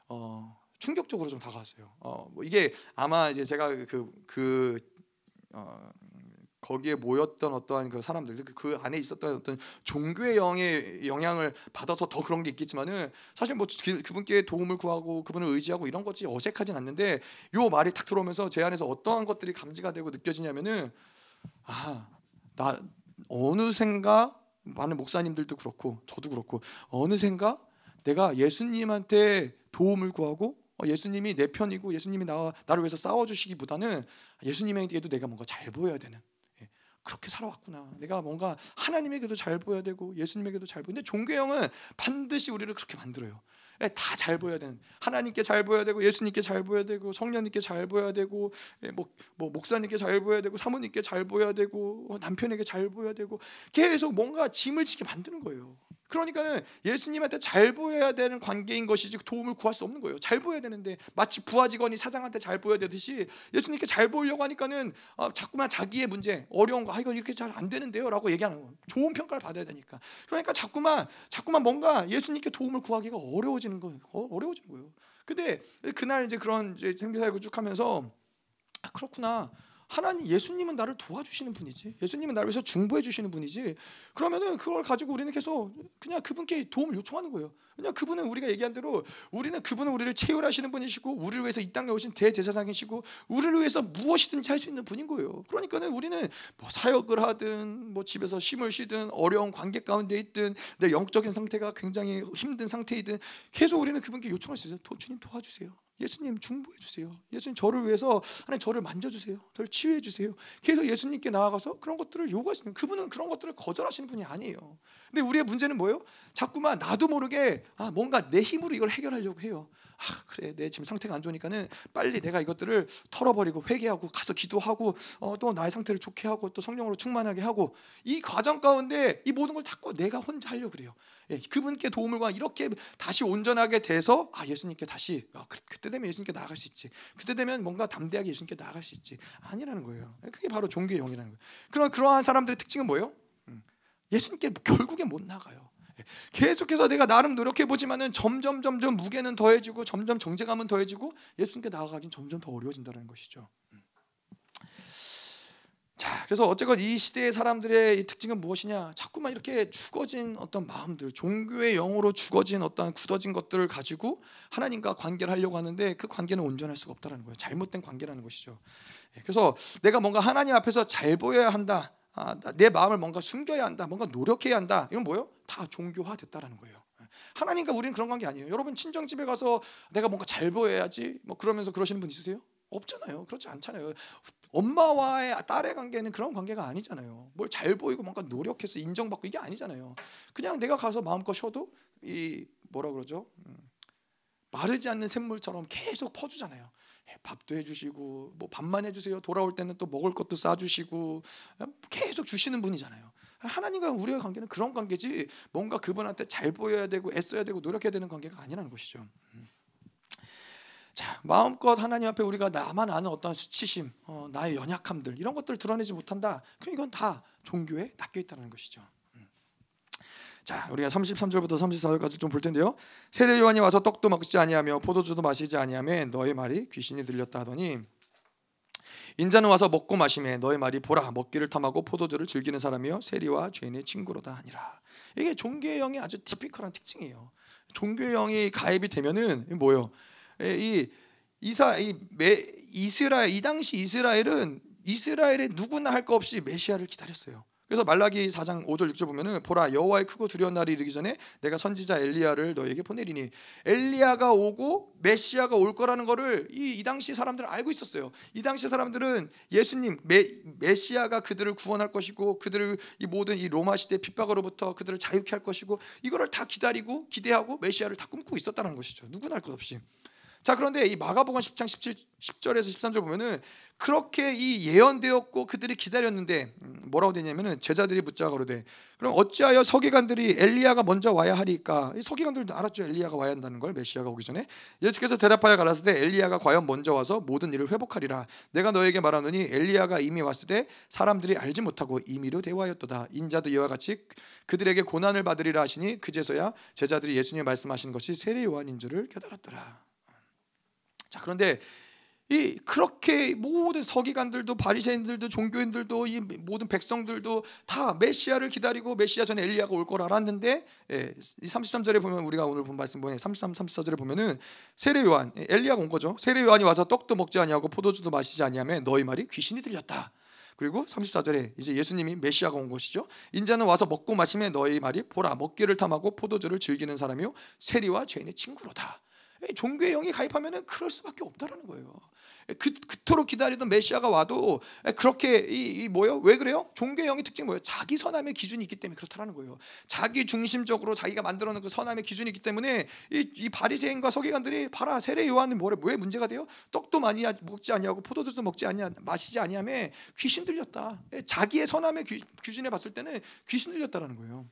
어, 충격적으로 좀 다가왔어요. 어, 뭐 이게 아마 이제 제가 그 그, 어, 거기에 모였던 어떠한 그 사람들 그, 그 안에 있었던 어떤 종교의 영의 영향을 받아서 더 그런 게 있겠지만은 사실 뭐 그, 그분께 도움을 구하고 그분을 의지하고 이런 것이 어색하진 않는데 요 말이 탁 들어오면서 제 안에서 어떠한 것들이 감지가 되고 느껴지냐면은 아 나 어느샌가 많은 목사님들도 그렇고 저도 그렇고 어느샌가 내가 예수님한테 도움을 구하고 어, 예수님이 내 편이고 예수님이 나, 나를 위해서 싸워주시기보다는 예수님에게도 내가 뭔가 잘 보여야 되는 예, 그렇게 살아왔구나. 내가 뭔가 하나님에게도 잘 보여야 되고 예수님에게도 잘 보여. 근데 종교형은 반드시 우리를 그렇게 만들어요. 예, 다잘 보여야 되는 하나님께 잘 보여야 되고 예수님께 잘 보여야 되고 성령님께 잘 보여야 되고 예, 뭐, 뭐 목사님께 잘 보여야 되고 사모님께 잘 보여야 되고 어, 남편에게 잘 보여야 되고 계속 뭔가 짐을 지게 만드는 거예요. 그러니까는 예수님한테 잘 보여야 되는 관계인 것이지 도움을 구할 수 없는 거예요. 잘 보여야 되는데 마치 부하 직원이 사장한테 잘 보여야 되듯이 예수님께 잘 보이려고 하니까는 어, 자꾸만 자기의 문제, 어려운 거, 아 이거 이렇게 잘 안 되는데요라고 얘기하는 거예요. 좋은 평가를 받아야 되니까. 그러니까 자꾸만 자꾸만 뭔가 예수님께 도움을 구하기가 어려워지는 거예요. 어, 어려워지는 거예요. 근데 그날 이제 그런 이제 생기사역을 쭉 하면서 아, 그렇구나. 하나님 예수님은 나를 도와주시는 분이지. 예수님은 나를 위해서 중보해 주시는 분이지. 그러면은 그걸 가지고 우리는 계속 그냥 그분께 도움을 요청하는 거예요. 그냥 그분은 우리가 얘기한 대로 우리는 그분은 우리를 체휼하시는 분이시고 우리를 위해서 이 땅에 오신 대제사장이시고 우리를 위해서 무엇이든지 할 수 있는 분인 거예요. 그러니까는 우리는 뭐 사역을 하든 뭐 집에서 심을 쉬든 어려운 관계 가운데 있든 내 영적인 상태가 굉장히 힘든 상태이든 계속 우리는 그분께 요청할 수 있어요. 주님 도와주세요. 예수님 중보해 주세요. 예수님 저를 위해서 하나님 저를 만져 주세요. 저를 치유해 주세요. 계속 예수님께 나아가서 그런 것들을 요구하시는 그분은 그런 것들을 거절하시는 분이 아니에요. 근데 우리의 문제는 뭐예요? 자꾸만 나도 모르게 아 뭔가 내 힘으로 이걸 해결하려고 해요. 아 그래 내 지금 상태가 안 좋으니까는 빨리 내가 이것들을 털어버리고 회개하고 가서 기도하고 어, 또 나의 상태를 좋게 하고 또 성령으로 충만하게 하고 이 과정 가운데 이 모든 걸 자꾸 내가 혼자 하려고 그래요. 예, 그분께 도움을 과 이렇게 다시 온전하게 돼서 아 예수님께 다시 아, 그, 그때 되면 예수님께 나아갈 수 있지. 그때 되면 뭔가 담대하게 예수님께 나아갈 수 있지. 아니라는 거예요. 그게 바로 종교의 영이라는 거예요. 그런 그러한 사람들의 특징은 뭐예요? 음, 예수님께 결국에 못 나가요. 예, 계속해서 내가 나름 노력해 보지만은 점점 점점 무게는 더해지고 점점 정제감은 더해지고 예수님께 나아가긴 점점 더 어려워진다는 것이죠. 자, 그래서 어쨌건 이 시대의 사람들의 이 특징은 무엇이냐? 자꾸만 이렇게 죽어진 어떤 마음들, 종교의 영으로 죽어진 어떤 굳어진 것들을 가지고 하나님과 관계를 하려고 하는데 그 관계는 온전할 수가 없다라는 거예요. 잘못된 관계라는 것이죠. 예, 그래서 내가 뭔가 하나님 앞에서 잘 보여야 한다. 아, 내 마음을 뭔가 숨겨야 한다. 뭔가 노력해야 한다. 이건 뭐예요? 다 종교화 됐다라는 거예요. 예, 하나님과 우리는 그런 관계 아니에요. 여러분 친정 집에 가서 내가 뭔가 잘 보여야지 뭐 그러면서 그러시는 분 있으세요? 없잖아요. 그렇지 않잖아요. 엄마와의 딸의 관계는 그런 관계가 아니잖아요. 뭘 잘 보이고 뭔가 노력해서 인정받고 이게 아니잖아요. 그냥 내가 가서 마음껏 쉬어도 이 뭐라 그러죠? 음, 마르지 않는 샘물처럼 계속 퍼주잖아요. 예, 밥도 해주시고 뭐 밥만 해주세요. 돌아올 때는 또 먹을 것도 싸주시고 계속 주시는 분이잖아요. 하나님과 우리의 관계는 그런 관계지 뭔가 그분한테 잘 보여야 되고 애써야 되고 노력해야 되는 관계가 아니라는 것이죠. 음. 자 마음껏 하나님 앞에 우리가 나만 아는 어떤 수치심, 어, 나의 연약함들 이런 것들을 드러내지 못한다. 그럼 이건 다 종교에 낚여 있다는 것이죠. 음. 자, 우리가 33절부터 34절까지 좀 볼 텐데요. 세례 요한이 와서 떡도 먹지 아니하며 포도주도 마시지 아니하며 너의 말이 귀신이 들렸다 하더니 인자는 와서 먹고 마심에 너의 말이 보라 먹기를 탐하고 포도주를 즐기는 사람이여 세리와 죄인의 친구로다 하니라. 이게 종교의 영이 아주 티피컬한 특징이에요. 종교의 영이 가입이 되면은 뭐요? 이 이사 이 메, 이스라엘 이 당시 이스라엘은 이스라엘에 누구나 할거 없이 메시아를 기다렸어요. 그래서 말라기 4장 5절 6절 보면은 보라 여호와의 크고 두려운 날이 이르기 전에 내가 선지자 엘리야를 너에게 보내리니 엘리야가 오고 메시아가 올 거라는 거를 이, 이 당시 사람들은 알고 있었어요. 이 당시 사람들은 예수님 메, 메시아가 그들을 구원할 것이고 그들을 이 모든 이 로마 시대 핍박으로부터 그들을 자유케 할 것이고 이거를 다 기다리고 기대하고 메시아를 다 꿈꾸고 있었다는 것이죠. 누구나 할 것 없이. 자 그런데 이 마가복음 10장 17 10절에서 13절 보면은 그렇게 이 예언되었고 그들이 기다렸는데 음, 뭐라고 되냐면은 제자들이 묻자 가로되 그럼 어찌하여 서기관들이 엘리야가 먼저 와야 하리까? 이 서기관들도 알았죠 엘리야가 와야 한다는 걸 메시아가 오기 전에 예수께서 대답하여 가라사대 엘리야가 과연 먼저 와서 모든 일을 회복하리라. 내가 너에게 말하노니 엘리야가 이미 왔을 때 사람들이 알지 못하고 임의로 대화하였도다. 인자도 이와 같이 그들에게 고난을 받으리라 하시니 그제서야 제자들이 예수님이 말씀하신 것이 세례 요한인 줄을 깨달았더라. 자 그런데 이 그렇게 모든 서기관들도 바리새인들도 종교인들도 이 모든 백성들도 다 메시아를 기다리고 메시아 전에 엘리야가 올 걸 알았는데 예, 이 33절에 보면 우리가 오늘 본 말씀 보면 33, 34절에 보면은 세례 요한 엘리야가 온 거죠. 세례 요한이 와서 떡도 먹지 아니하고 포도주도 마시지 아니하며 너희 말이 귀신이 들렸다. 그리고 34절에 이제 예수님이 메시아가 온 것이죠. 인자는 와서 먹고 마시며 너희 말이 보라 먹기를 탐하고 포도주를 즐기는 사람이요 세리와 죄인의 친구로다. 종교의 영이 가입하면은 그럴 수밖에 없다라는 거예요. 그, 그토록 기다리던 메시아가 와도 그렇게 이, 이 뭐요? 왜 그래요? 종교의 영의 특징이 뭐예요? 자기 선함의 기준이 있기 때문에 그렇다라는 거예요. 자기 중심적으로 자기가 만들어놓은 그 선함의 기준이 있기 때문에 이, 이 바리새인과 서기관들이 봐라 세례 요한은 뭐래 왜 문제가 돼요? 떡도 많이 먹지 아니하고 포도주도 먹지 아니하 마시지 아니하며 귀신 들렸다. 자기의 선함의 기, 준에 봤을 때는 귀신 들렸다라는 거예요.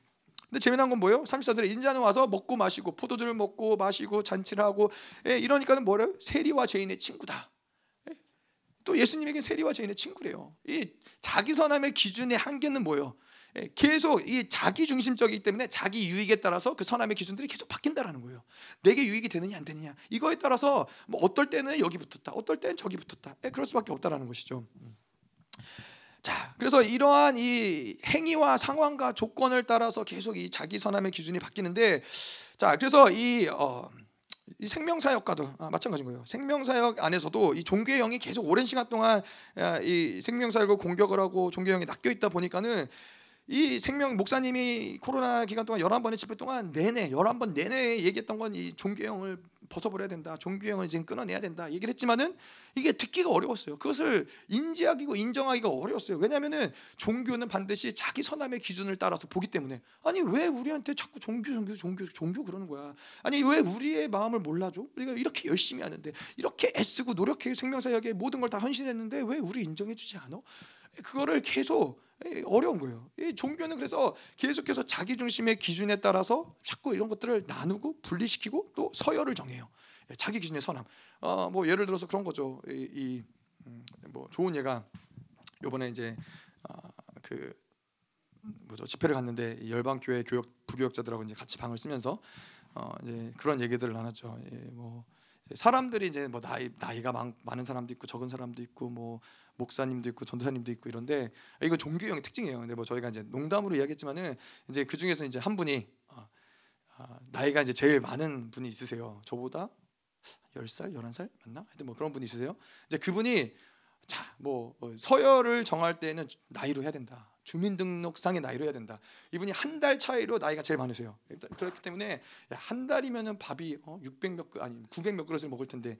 근데 재미난 건 뭐예요? 34절에 인자는 와서 먹고 마시고 포도주를 먹고 마시고 잔치를 하고 예, 이러니까는 뭐래요? 세리와 죄인의 친구다. 예? 또 예수님에게 세리와 죄인의 친구래요. 이 자기 선함의 기준의 한계는 뭐예요? 예, 계속 이 자기 중심적이기 때문에 자기 유익에 따라서 그 선함의 기준들이 계속 바뀐다라는 거예요. 내게 유익이 되느냐 안 되느냐 이거에 따라서 뭐 어떨 때는 여기 붙었다, 어떨 때는 저기 붙었다. 예, 그럴 수밖에 없다라는 것이죠. 음. 자, 그래서 이러한 이 행위와 상황과 조건을 따라서 계속 이 자기 선함의 기준이 바뀌는데, 자, 그래서 이, 어, 이 생명 사역과도 아, 마찬가지인 거예요. 생명 사역 안에서도 이 종교의 영이 계속 오랜 시간 동안 이 생명 사역을 공격을 하고 종교의 영이 낚여 있다 보니까는 이 생명 목사님이 코로나 기간 동안 11번의 집회 동안 내내 11번 내내 얘기했던 건 이 종교형을 벗어버려야 된다. 종교형을 지금 끊어내야 된다. 얘기를 했지만은 이게 듣기가 어려웠어요. 그것을 인지하기고 인정하기가 어려웠어요. 왜냐하면은 종교는 반드시 자기 선함의 기준을 따라서 보기 때문에 아니 왜 우리한테 자꾸 종교 종교 종교 종교 그러는 거야? 아니 왜 우리의 마음을 몰라줘? 우리가 이렇게 열심히 하는데 이렇게 애쓰고 노력해 생명사역에 모든 걸 다 헌신했는데 왜 우리 인정해주지 않아? 그거를 계속 어려운 거예요. 이 종교는 그래서 계속해서 자기 중심의 기준에 따라서 자꾸 이런 것들을 나누고 분리시키고 또 서열을 정해요. 예, 자기 기준의 선함. 어, 뭐 예를 들어서 그런 거죠. 이, 이 음, 뭐 좋은 예가 요번에 이제 어, 그 뭐죠 집회를 갔는데 열방 교회 교역 부교역자들하고 이제 같이 방을 쓰면서 어, 이제 그런 얘기들을 나눴죠. 예, 뭐 사람들이 이제 뭐 나이 나이가 많, 많은 사람도 있고 적은 사람도 있고 뭐 목사님도 있고 전도사님도 있고 이런데 이거 종교형의 특징이에요. 근데 뭐 저희가 이제 농담으로 이야기했지만은 이제 그 중에서 이제 한 분이 어, 어, 나이가 이제 제일 많은 분이 있으세요. 저보다 10살, 11살 맞나? 하여튼 뭐 그런 분이 있으세요. 이제 그분이 자, 뭐 어, 서열을 정할 때는 나이로 해야 된다. 주민등록상의 나이로 해야 된다. 이분이 한 달 차이로 나이가 제일 많으세요. 그렇기 때문에 한 달이면은 밥이 600몇 그 아니 900몇 그릇을 먹을 텐데 어?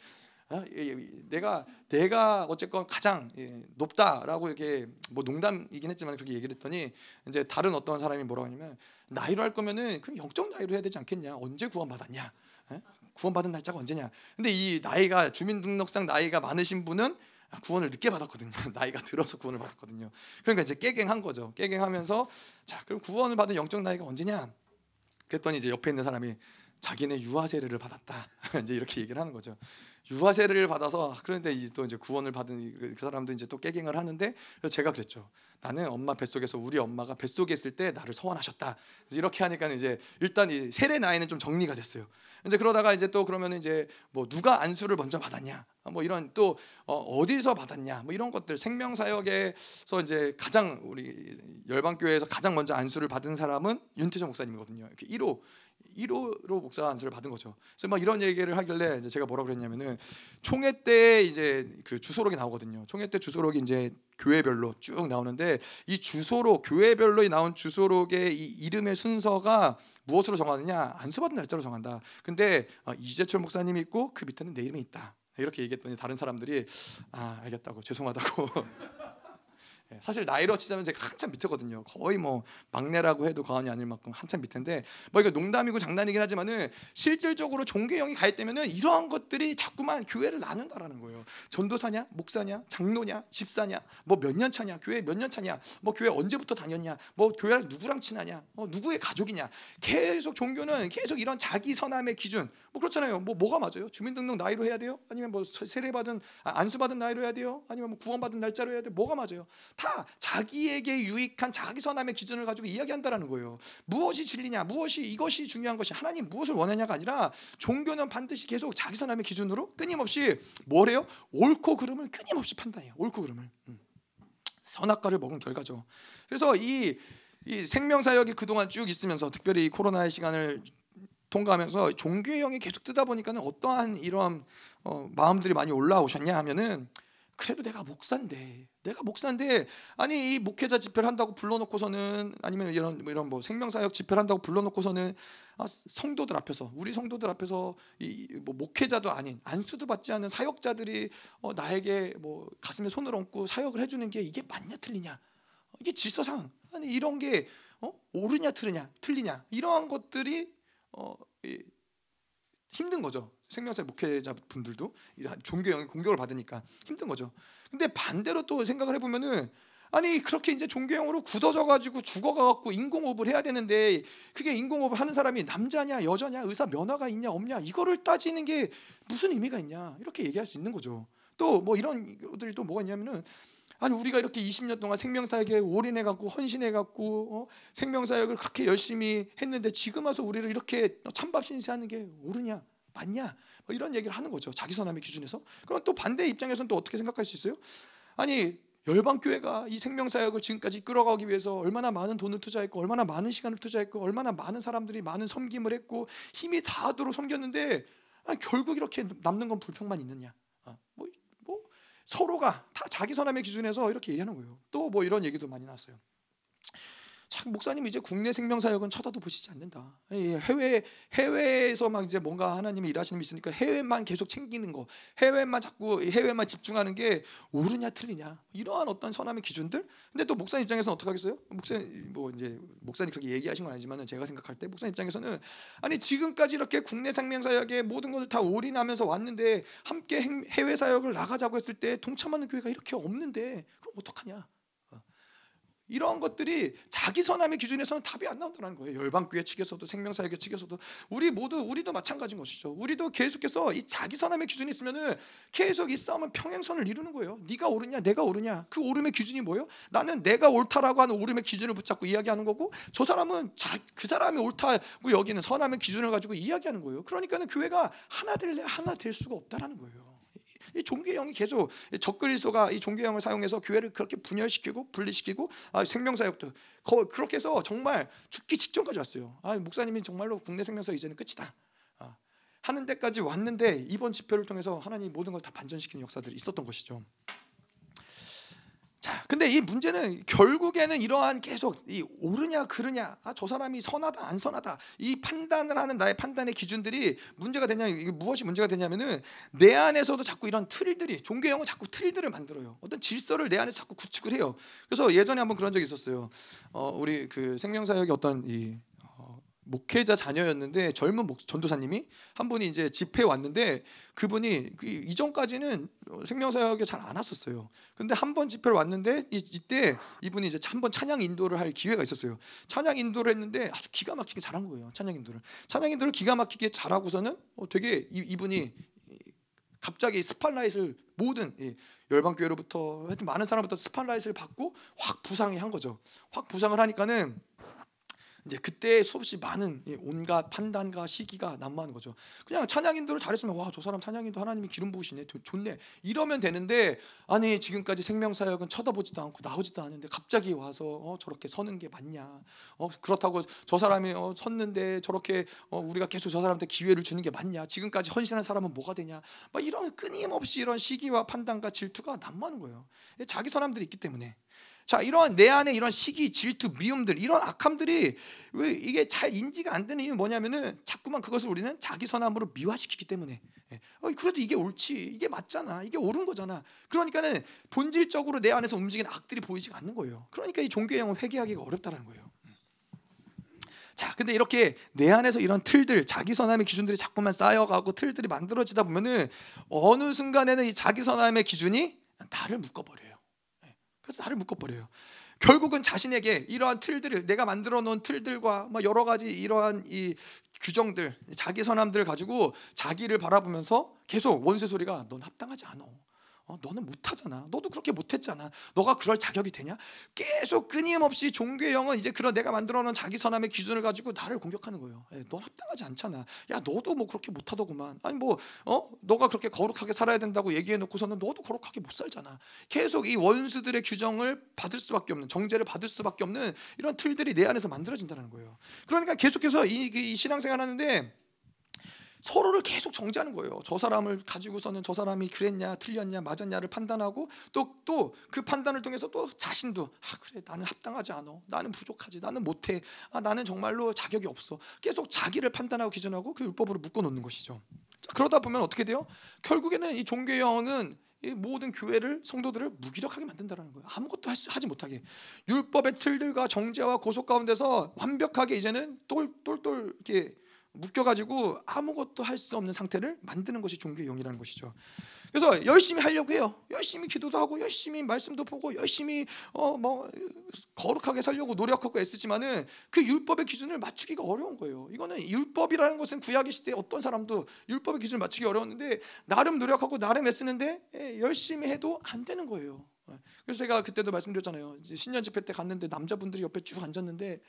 내가 내가 어쨌건 가장 예, 높다라고 이렇게 뭐 농담이긴 했지만 그렇게 얘기를 했더니 이제 다른 어떤 사람이 뭐라고 하냐면 나이로 할 거면은 그럼 영적 나이로 해야 되지 않겠냐? 언제 구원 받았냐? 예? 구원 받은 날짜가 언제냐? 근데 이 나이가 주민등록상 나이가 많으신 분은 구원을 늦게 받았거든요. *laughs* 나이가 들어서 구원을 받았거든요. 그러니까 이제 깨갱한 거죠. 깨갱하면서 자 그럼 구원을 받은 영적 나이가 언제냐? 그랬더니 이제 옆에 있는 사람이 자기는 유아 세례를 받았다. *laughs* 이제 이렇게 얘기를 하는 거죠. 유아세를 받아서 그런데 이제 또 이제 구원을 받은 그 사람도 이제 또 깨갱을 하는데 제가 그랬죠. 나는 엄마 뱃속에서 우리 엄마가 뱃속에 있을 때 나를 서원하셨다. 이렇게 하니까 이제 일단 이 세례 나이는 좀 정리가 됐어요. 이제 그러다가 이제 또 그러면 이제 뭐 누가 안수를 먼저 받았냐, 뭐 이런 또 어, 디서 받았냐, 뭐 이런 것들 생명 사역에서 이제 가장 우리 열방 교회에서 가장 먼저 안수를 받은 사람은 윤태정 목사님이거든요. 이렇게 1호 1호로 목사 안수를 받은 거죠. 그래서 막 이런 얘기를 하길래 이제 제가 뭐라 그랬냐면은 총회 때 이제 그 주소록이 나오거든요. 총회 때 주소록이 이제 교회별로 쭉 나오는데 이 주소록 교회별로 나온 주소록의 이 이름의 순서가 무엇으로 정하느냐 안수받은 날짜로 정한다. 근데 어, 이재철 목사님이 있고 그 밑에는 내 이름이 있다. 이렇게 얘기했더니 다른 사람들이 아 알겠다고 죄송하다고 예, *laughs* 사실 나이로 치자면 제가 한참 밑에거든요. 거의 뭐 막내라고 해도 과언이 아닐 만큼 한참 밑인데 뭐 이거 농담이고 장난이긴 하지만은 실질적으로 종교형이 가입되면은 이러한 것들이 자꾸만 교회를 나눈다라는 거예요. 전도사냐, 목사냐, 장로냐, 집사냐, 뭐 몇 년 차냐, 교회 몇 년 차냐, 뭐 교회 언제부터 다녔냐, 뭐 교회랑 누구랑 친하냐, 뭐 누구의 가족이냐, 계속 종교는 계속 이런 자기 선함의 기준, 뭐 그렇잖아요. 뭐 뭐가 맞아요? 주민등록 나이로 해야 돼요? 아니면 뭐 세례 받은 아, 안수 받은 나이로 해야 돼요? 아니면 뭐 구원 받은 날짜로 해야 돼? 뭐가 맞아요? 다 자기에게 유익한 자기 선함의 기준을 가지고 이야기한다라는 거예요. 무엇이 진리냐, 무엇이 이것이 중요한 것이 하나님 무엇을 원하냐가 아니라 종교는 반드시 계속 자기 선함의 기준으로 끊임없이 뭐래요? 옳고 그름을 끊임없이 판단해요. 옳고 그름을. 음. 선악과를 먹은 결과죠. 그래서 이, 이 생명사역이 그동안 쭉 있으면서 특별히 코로나의 시간을 통과하면서 종교형이 계속 뜨다 보니까는 어떠한 이런 어, 마음들이 많이 올라오셨냐 하면은 그래도 내가 목사인데 내가 목사인데 아니 이 목회자 집회를 한다고 불러놓고서는 아니면 이런 뭐 이런 뭐 생명사역 집회를 한다고 불러놓고서는 아, 성도들 앞에서 우리 성도들 앞에서 이 뭐 목회자도 아닌 안수도 받지 않은 사역자들이 어, 나에게 뭐 가슴에 손을 얹고 사역을 해주는 게 이게 맞냐 틀리냐 이게 질서상 아니 이런 게 어? 옳으냐 틀리냐 틀리냐 이러한 것들이 어, 이, 힘든 거죠. 생명사 목회자 분들도 종교 영 공격을 받으니까 힘든 거죠. 근데 반대로 또 생각을 해보면은 아니 그렇게 이제 종교형으로 굳어져 가지고 죽어가 갖고 인공호흡을 해야 되는데 그게 인공호흡을 하는 사람이 남자냐 여자냐 의사 면허가 있냐 없냐 이거를 따지는 게 무슨 의미가 있냐 이렇게 얘기할 수 있는 거죠. 또 뭐 이런 것들이 또 뭐가 있냐면은 아니 우리가 이렇게 20년 동안 생명사역에 올인해 갖고 헌신해 갖고 어? 생명사역을 그렇게 열심히 했는데 지금 와서 우리를 이렇게 찬밥 신세하는 게 옳으냐 맞냐 뭐 이런 얘기를 하는 거죠 자기 선함의 기준에서 그럼 또 반대 입장에서는 또 어떻게 생각할 수 있어요? 아니 열방 교회가 이 생명사역을 지금까지 끌어가기 위해서 얼마나 많은 돈을 투자했고 얼마나 많은 시간을 투자했고 얼마나 많은 사람들이 많은 섬김을 했고 힘이 다하도록 섬겼는데 아니, 결국 이렇게 남는 건 불평만 있느냐? 어, 뭐, 뭐 서로가 다 자기 선함의 기준에서 이렇게 얘기하는 거예요. 또 뭐 이런 얘기도 많이 나왔어요. 참 목사님 이제 국내 생명사역은 쳐다도 보시지 않는다. 해외 해외에서 막 이제 뭔가 하나님이 일하시는 게 있으니까 해외만 계속 챙기는 거, 해외만 자꾸 해외만 집중하는 게 옳으냐 틀리냐 이러한 어떤 선함의 기준들. 근데 또 목사 입장에서는 어떻게 하겠어요? 목사 뭐 이제 목사님 그렇게 얘기하신 건 아니지만은 제가 생각할 때 목사 입장에서는 아니 지금까지 이렇게 국내 생명사역에 모든 것을 다 올인하면서 왔는데 함께 해외 사역을 나가자고 했을 때 동참하는 교회가 이렇게 없는데 그럼 어떡하냐? 이러한 것들이 자기 선함의 기준에서는 답이 안 나온다는 거예요. 열방교회 측에서도 생명사역의 측에서도 우리 모두 우리도 마찬가지인 것이죠. 우리도 계속해서 이 자기 선함의 기준이 있으면은 계속 이 싸움은 평행선을 이루는 거예요. 네가 옳으냐, 내가 옳으냐. 그 옳음의 기준이 뭐예요? 나는 내가 옳다라고 하는 옳음의 기준을 붙잡고 이야기하는 거고 저 사람은 자, 그 사람이 옳다고 여기는 선함의 기준을 가지고 이야기하는 거예요. 그러니까는 교회가 하나 될래 하나 될 수가 없다라는 거예요. 이 종교형이 계속 적그리스도가 이 종교형을 사용해서 교회를 그렇게 분열시키고 분리시키고 아, 생명사역도 그렇게 해서 정말 죽기 직전까지 왔어요. 아, 목사님이 정말로 국내 생명사 이제는 끝이다. 아, 하는 데까지 왔는데 이번 집회를 통해서 하나님 모든 걸 다 반전시키는 역사들이 있었던 것이죠. 자, 근데 이 문제는 결국에는 이러한 계속 이 옳으냐 그르냐, 아, 저 사람이 선하다 안 선하다 이 판단을 하는 나의 판단의 기준들이 문제가 되냐 이게 무엇이 문제가 되냐면은 내 안에서도 자꾸 이런 틀들이 종교형은 자꾸 틀들을 만들어요. 어떤 질서를 내 안에서 자꾸 구축을 해요. 그래서 예전에 한번 그런 적이 있었어요. 어, 우리 그 생명사역의 어떤 이 목회자 자녀였는데 젊은 목, 전도사님이 한 분이 이제 집회 왔는데 그분이 그 이전까지는 생명사역에 잘 안 왔었어요. 근데 한 번 집회를 왔는데 이, 이때 이분이 이제 한 번 찬양 인도를 할 기회가 있었어요. 찬양 인도를 했는데 아주 기가 막히게 잘한 거예요. 찬양 인도를. 찬양 인도를 기가 막히게 잘하고서는 어, 되게 이, 이분이 갑자기 스팟라이트를 모든 이 열방 교회로부터 하여튼 많은 사람부터 스팟라이트를 받고 확 부상이 한 거죠. 확 부상을 하니까는 이제 그때 수없이 많은 온갖 판단과 시기가 난무하는 거죠. 그냥 찬양인도를 잘했으면 와 저 사람 찬양인도 하나님이 기름 부으시네 좋네 이러면 되는데 아니 지금까지 생명사역은 쳐다보지도 않고 나오지도 않는데 갑자기 와서 어, 저렇게 서는 게 맞냐? 어, 그렇다고 저 사람이 어, 섰는데 저렇게 어, 우리가 계속 저 사람한테 기회를 주는 게 맞냐? 지금까지 헌신한 사람은 뭐가 되냐? 막 이런 끊임없이 이런 시기와 판단과 질투가 난무하는 거예요. 자기 사람들이 있기 때문에. 자, 이러한 내 안에 이런 시기, 질투, 미움들, 이런 악함들이 왜 이게 잘 인지가 안 되는 이유는 뭐냐면은 자꾸만 그것을 우리는 자기 선함으로 미화시키기 때문에. 예. 어, 그래도 이게 옳지, 이게 맞잖아, 이게 옳은 거잖아. 그러니까는 본질적으로 내 안에서 움직이는 악들이 보이지가 않는 거예요. 그러니까 이 종교의 영을 회개하기가 어렵다라는 거예요. 자, 근데 이렇게 내 안에서 이런 틀들, 자기 선함의 기준들이 자꾸만 쌓여가고 틀들이 만들어지다 보면은 어느 순간에는 이 자기 선함의 기준이 나를 묶어버려요. 그래서 나를 묶어버려요. 결국은 자신에게 이러한 틀들을 내가 만들어 놓은 틀들과 뭐 여러 가지 이러한 이 규정들, 자기 선함들을 가지고 자기를 바라보면서 계속 원수 소리가 넌 합당하지 않아. 어, 너는 못하잖아. 너도 그렇게 못했잖아. 너가 그럴 자격이 되냐? 계속 끊임없이 종교의 영은 이제 그런 내가 만들어놓은 자기 선함의 기준을 가지고 나를 공격하는 거예요. 예, 넌 합당하지 않잖아. 야 너도 뭐 그렇게 못하더구만. 아니 뭐 어? 너가 그렇게 거룩하게 살아야 된다고 얘기해놓고서는 너도 거룩하게 못 살잖아. 계속 이 원수들의 규정을 받을 수밖에 없는 정죄를 받을 수밖에 없는 이런 틀들이 내 안에서 만들어진다는 거예요. 그러니까 계속해서 이, 이 신앙생활하는데 서로를 계속 정지하는 거예요. 저 사람을 가지고서는 저 사람이 그랬냐, 틀렸냐, 맞았냐를 판단하고 또 또 그 판단을 통해서 또 자신도 아 그래 나는 합당하지 않아, 나는 부족하지, 나는 못해, 아 나는 정말로 자격이 없어. 계속 자기를 판단하고 기준하고 그 율법으로 묶어놓는 것이죠. 그러다 보면 어떻게 돼요? 결국에는 이 종교의 영은 이 모든 교회를 성도들을 무기력하게 만든다는 거예요. 아무것도 하지 못하게 율법의 틀들과 정죄와 고속 가운데서 완벽하게 이제는 똘똘똘 이렇게 묶여가지고 아무것도 할 수 없는 상태를 만드는 것이 종교의 영이라는 것이죠. 그래서 열심히 하려고 해요. 열심히 기도도 하고 열심히 말씀도 보고 열심히 어 뭐 거룩하게 살려고 노력하고 애쓰지만은 그 율법의 기준을 맞추기가 어려운 거예요. 이거는 율법이라는 것은 구약의 시대에 어떤 사람도 율법의 기준을 맞추기 어려웠는데 나름 노력하고 나름 애쓰는데 예, 열심히 해도 안 되는 거예요. 그래서 제가 그때도 말씀드렸잖아요. 신년 집회 때 갔는데 남자분들이 옆에 쭉 앉았는데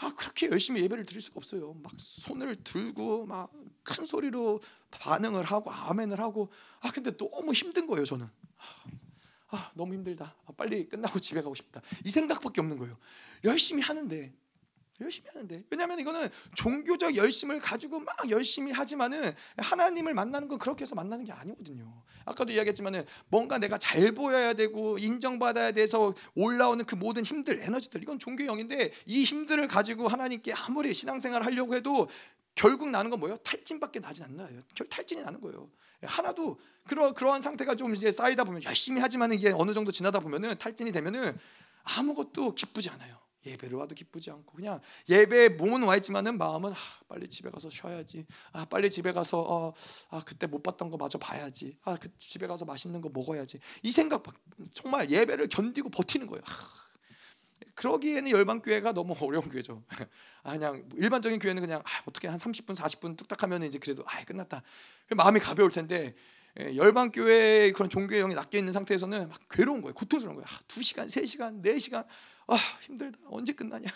아 그렇게 열심히 예배를 드릴 수가 없어요. 막 손을 들고 막 큰 소리로 반응을 하고 아멘을 하고 아 근데 너무 힘든 거예요 저는. 아, 아 너무 힘들다. 아, 빨리 끝나고 집에 가고 싶다. 이 생각밖에 없는 거예요. 열심히 하는데 열심히 하는데 왜냐하면 이거는 종교적 열심을 가지고 막 열심히 하지만은 하나님을 만나는 건 그렇게 해서 만나는 게 아니거든요. 아까도 이야기했지만은 뭔가 내가 잘 보여야 되고 인정받아야 돼서 올라오는 그 모든 힘들, 에너지들 이건 종교의 영인데 이 힘들을 가지고 하나님께 아무리 신앙생활 하려고 해도 결국 나는 건 뭐예요? 탈진밖에 나진 않나요? 결 탈진이 나는 거예요. 하나도 그러 그러한 상태가 좀 이제 쌓이다 보면 열심히 하지만은 이게 어느 정도 지나다 보면은 탈진이 되면은 아무것도 기쁘지 않아요. 예배를 와도 기쁘지 않고 그냥 예배에 몸은 와 있지만은 마음은 아, 빨리 집에 가서 쉬어야지. 아 빨리 집에 가서 어, 아 그때 못 봤던 거 마저 봐야지. 아 그 집에 가서 맛있는 거 먹어야지. 이 생각 정말 예배를 견디고 버티는 거예요. 아, 그러기에는 열방 교회가 너무 *laughs* 어려운 교회죠. 아, 그냥 일반적인 교회는 그냥 아, 어떻게 한 30분 40분 뚝딱 하면 이제 그래도 아 끝났다. 마음이 가벼울 텐데 예, 열방 교회의 그런 종교의 영이 낚여 있는 상태에서는 막 괴로운 거예요. 고통스러운 거예요. 아, 2시간, 3시간, 4시간 아 힘들다. 언제 끝나냐?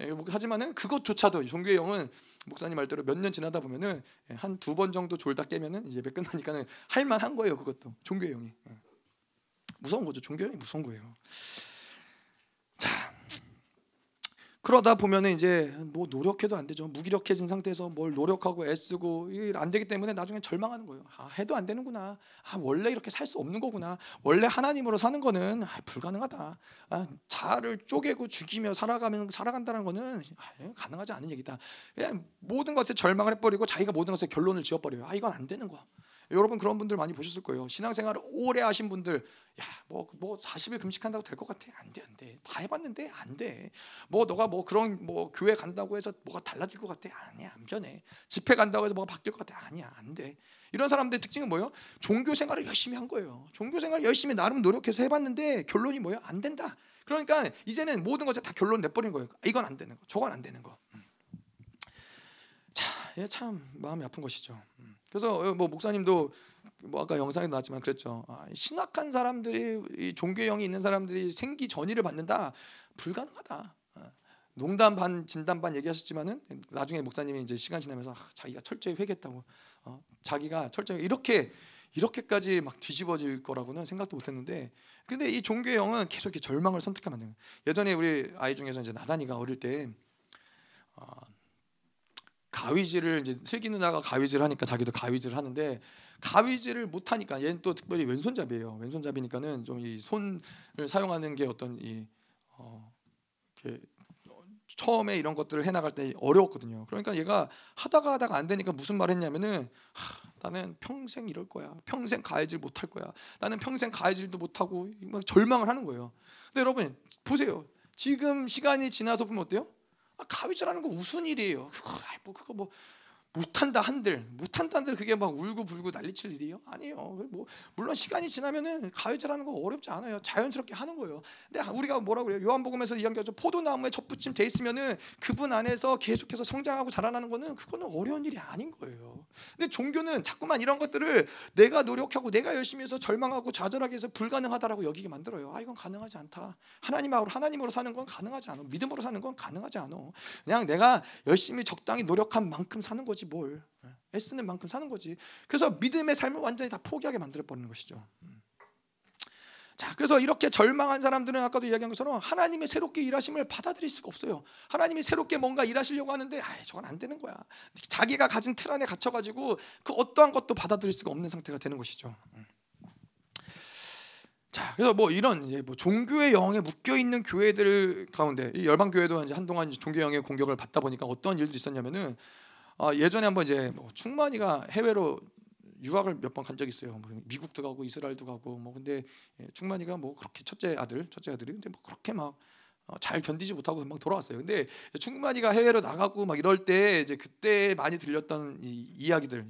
예, 뭐 하지만은 그것조차도 종교의 영은 목사님 말대로 몇 년 지나다 보면은 예, 한두 번 정도 졸다 깨면은 이제 끝나니까는 할만한 거예요 그것도. 종교의 영이. 예. 무서운 거죠. 종교의 영이 무서운 거예요. 자 그러다 보면은 이제 뭐 노력해도 안 되죠. 무기력해진 상태에서 뭘 노력하고 애쓰고 안 되기 때문에 나중에 절망하는 거예요. 아, 해도 안 되는구나. 아, 원래 이렇게 살 수 없는 거구나. 원래 하나님으로 사는 거는 아, 불가능하다. 아, 자를 쪼개고 죽이며 살아가면 살아간다는 거는 아, 가능하지 않은 얘기다. 모든 것에 절망을 해버리고 자기가 모든 것에 결론을 지어버려요. 아, 이건 안 되는 거야. 여러분 그런 분들 많이 보셨을 거예요. 신앙생활을 오래 하신 분들, 야, 뭐, 뭐 40일 금식한다고 될 것 같아? 안 돼, 안 돼. 다 해봤는데 안 돼. 뭐 너가 뭐 그런 뭐 교회 간다고 해서 뭐가 달라질 것 같아? 아니야, 안 변해. 집회 간다고 해서 뭐가 바뀔 것 같아? 아니야, 안 돼. 이런 사람들의 특징은 뭐예요? 종교 생활을 열심히 한 거예요. 종교 생활 열심히 나름 노력해서 해봤는데 결론이 뭐예요? 안 된다. 그러니까 이제는 모든 것에 다 결론 내버린 거예요. 이건 안 되는 거, 저건 안 되는 거. 음. 자, 참 마음이 아픈 것이죠. 음. 그래서 어, 뭐 목사님도 뭐 아까 영상에 나왔지만 그랬죠. 아, 신학한 사람들이 이 종교의 영이 있는 사람들이 생기 전이를 받는다 불가능하다. 어, 농담 반 진담 반 얘기하셨지만은 나중에 목사님이 이제 시간 지나면서 아, 자기가 철저히 회개했다고 어, 자기가 철저히 이렇게 이렇게까지 막 뒤집어질 거라고는 생각도 못했는데 근데 이 종교의 영은 계속 이렇게 절망을 선택하면 되는 예전에 우리 아이 중에서 이제 나단이가 어릴 때 어, 가위질을 이제 슬기 누나가 가위질 하니까 자기도 가위질을 하는데 가위질을 못 하니까 얘는 또 특별히 왼손잡이에요. 왼손잡이니까는 좀 이 손을 사용하는 게 어떤 이 어, 이렇게 처음에 이런 것들을 해 나갈 때 어려웠거든요. 그러니까 얘가 하다가 하다가 안 되니까 무슨 말 했냐면은 하, 나는 평생 이럴 거야. 평생 가해질 못할 거야. 나는 평생 가해질도 못 하고 막 절망을 하는 거예요. 근데 여러분 보세요. 지금 시간이 지나서 보면 어때요? 아, 가위질하는 거 무슨 일이에요? 그거 뭐 그거 뭐 못한다 한들 못한다 한들 그게 막 울고 불고 난리칠 일이요? 아니에요. 뭐 물론 시간이 지나면은 가위질하는 거 어렵지 않아요. 자연스럽게 하는 거예요. 근데 우리가 뭐라 그래요? 요한복음에서 이야기하죠. 포도나무에 젖붙임 돼 있으면은 그분 안에서 계속해서 성장하고 자라나는 거는 그거는 어려운 일이 아닌 거예요. 근데 종교는 자꾸만 이런 것들을 내가 노력하고 내가 열심히 해서 절망하고 좌절하게 해서 불가능하다라고 여기게 만들어요. 아 이건 가능하지 않다. 하나님하고 하나님으로 사는 건 가능하지 않아. 믿음으로 사는 건 가능하지 않아. 그냥 내가 열심히 적당히 노력한 만큼 사는 거지. 뭘 예, 애쓰는 만큼 사는 거지. 그래서 믿음의 삶을 완전히 다 포기하게 만들어 버리는 것이죠. 음. 자, 그래서 이렇게 절망한 사람들은 아까도 이야기한 것처럼 하나님의 새롭게 일하심을 받아들일 수가 없어요. 하나님이 새롭게 뭔가 일하시려고 하는데, 아, 저건 안 되는 거야. 자기가 가진 틀 안에 갇혀가지고 그 어떠한 것도 받아들일 수가 없는 상태가 되는 것이죠. 음. 자, 그래서 뭐 이런 이제 뭐 종교의 영에 묶여 있는 교회들 가운데 열방 교회도 한동안 종교 영의 공격을 받다 보니까 어떤 일들이 있었냐면은 어, 예전에 한번 이제 뭐 충만이가 해외로 유학을 몇 번 간 적이 있어요. 뭐 미국도 가고 이스라엘도 가고 뭐 근데 예, 충만이가 뭐 그렇게 첫째 아들, 첫째 아들이 근데 뭐 그렇게 막잘 어, 견디지 못하고 막 돌아왔어요. 근데 충만이가 해외로 나가고 막 이럴 때 이제 그때 많이 들렸던 이 이야기들,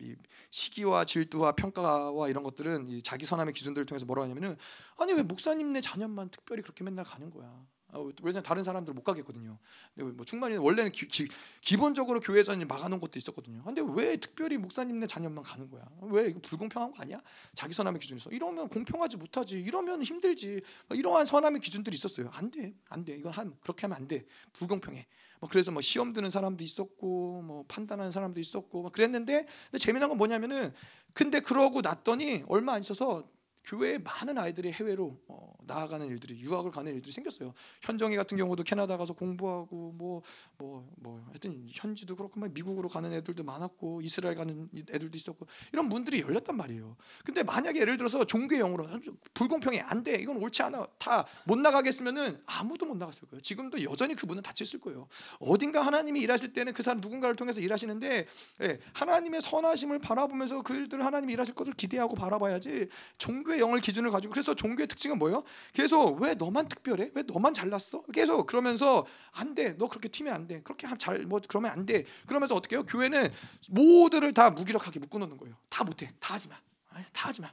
이 시기와 질투와 평가와 이런 것들은 이 자기 선함의 기준들을 통해서 뭐라고 하냐면은 아니 왜 목사님네 자녀만 특별히 그렇게 맨날 가는 거야. 어, 왜냐면 다른 사람들 못 가겠거든요. 뭐 충만히 원래는 기, 본적으로 교회 전이 막아놓은 것도 있었거든요. 근데 왜 특별히 목사님네 자녀만 가는 거야? 왜 이거 불공평한 거 아니야? 자기 선함의 기준에서 이러면 공평하지 못하지. 이러면 힘들지. 이러한 선함의 기준들이 있었어요. 안 돼, 안 돼. 이건 한 그렇게 하면 안 돼. 불공평해. 뭐 그래서 뭐 시험 드는 사람도 있었고, 뭐 판단하는 사람도 있었고, 막 그랬는데 근데 재미난 건 뭐냐면은 근데 그러고 났더니 얼마 안 있어서 교회에 많은 아이들이 해외로 어, 나아가는 일들이 유학을 가는 일들이 생겼어요. 현정이 같은 경우도 캐나다 가서 공부하고 뭐뭐뭐 뭐, 뭐, 하여튼 현지도 그렇고 막 미국으로 가는 애들도 많았고 이스라엘 가는 애들도 있었고 이런 문들이 열렸단 말이에요. 근데 만약에 예를 들어서 종교 영으로 불공평해 안 돼. 이건 옳지 않아. 다 못 나가겠으면은 아무도 못 나갔을 거예요. 지금도 여전히 그 문은 닫혀 있을 거예요. 어딘가 하나님이 일하실 때는 그 사람 누군가를 통해서 일하시는데 예, 하나님의 선하심을 바라보면서 그 일들을 하나님이 일하실 것을 기대하고 바라봐야지 종교 종교의 영을 기준을 가지고 그래서 종교의 특징은 뭐예요? 계속 왜 너만 특별해? 왜 너만 잘났어? 계속 그러면서 안 돼. 너 그렇게 튀면 안 돼. 그렇게 잘 뭐 그러면 안 돼. 그러면서 어떻게 해요? 교회는 모두를 다 무기력하게 묶어 놓는 거예요. 다 못해. 다 하지 마. 다 하지 마.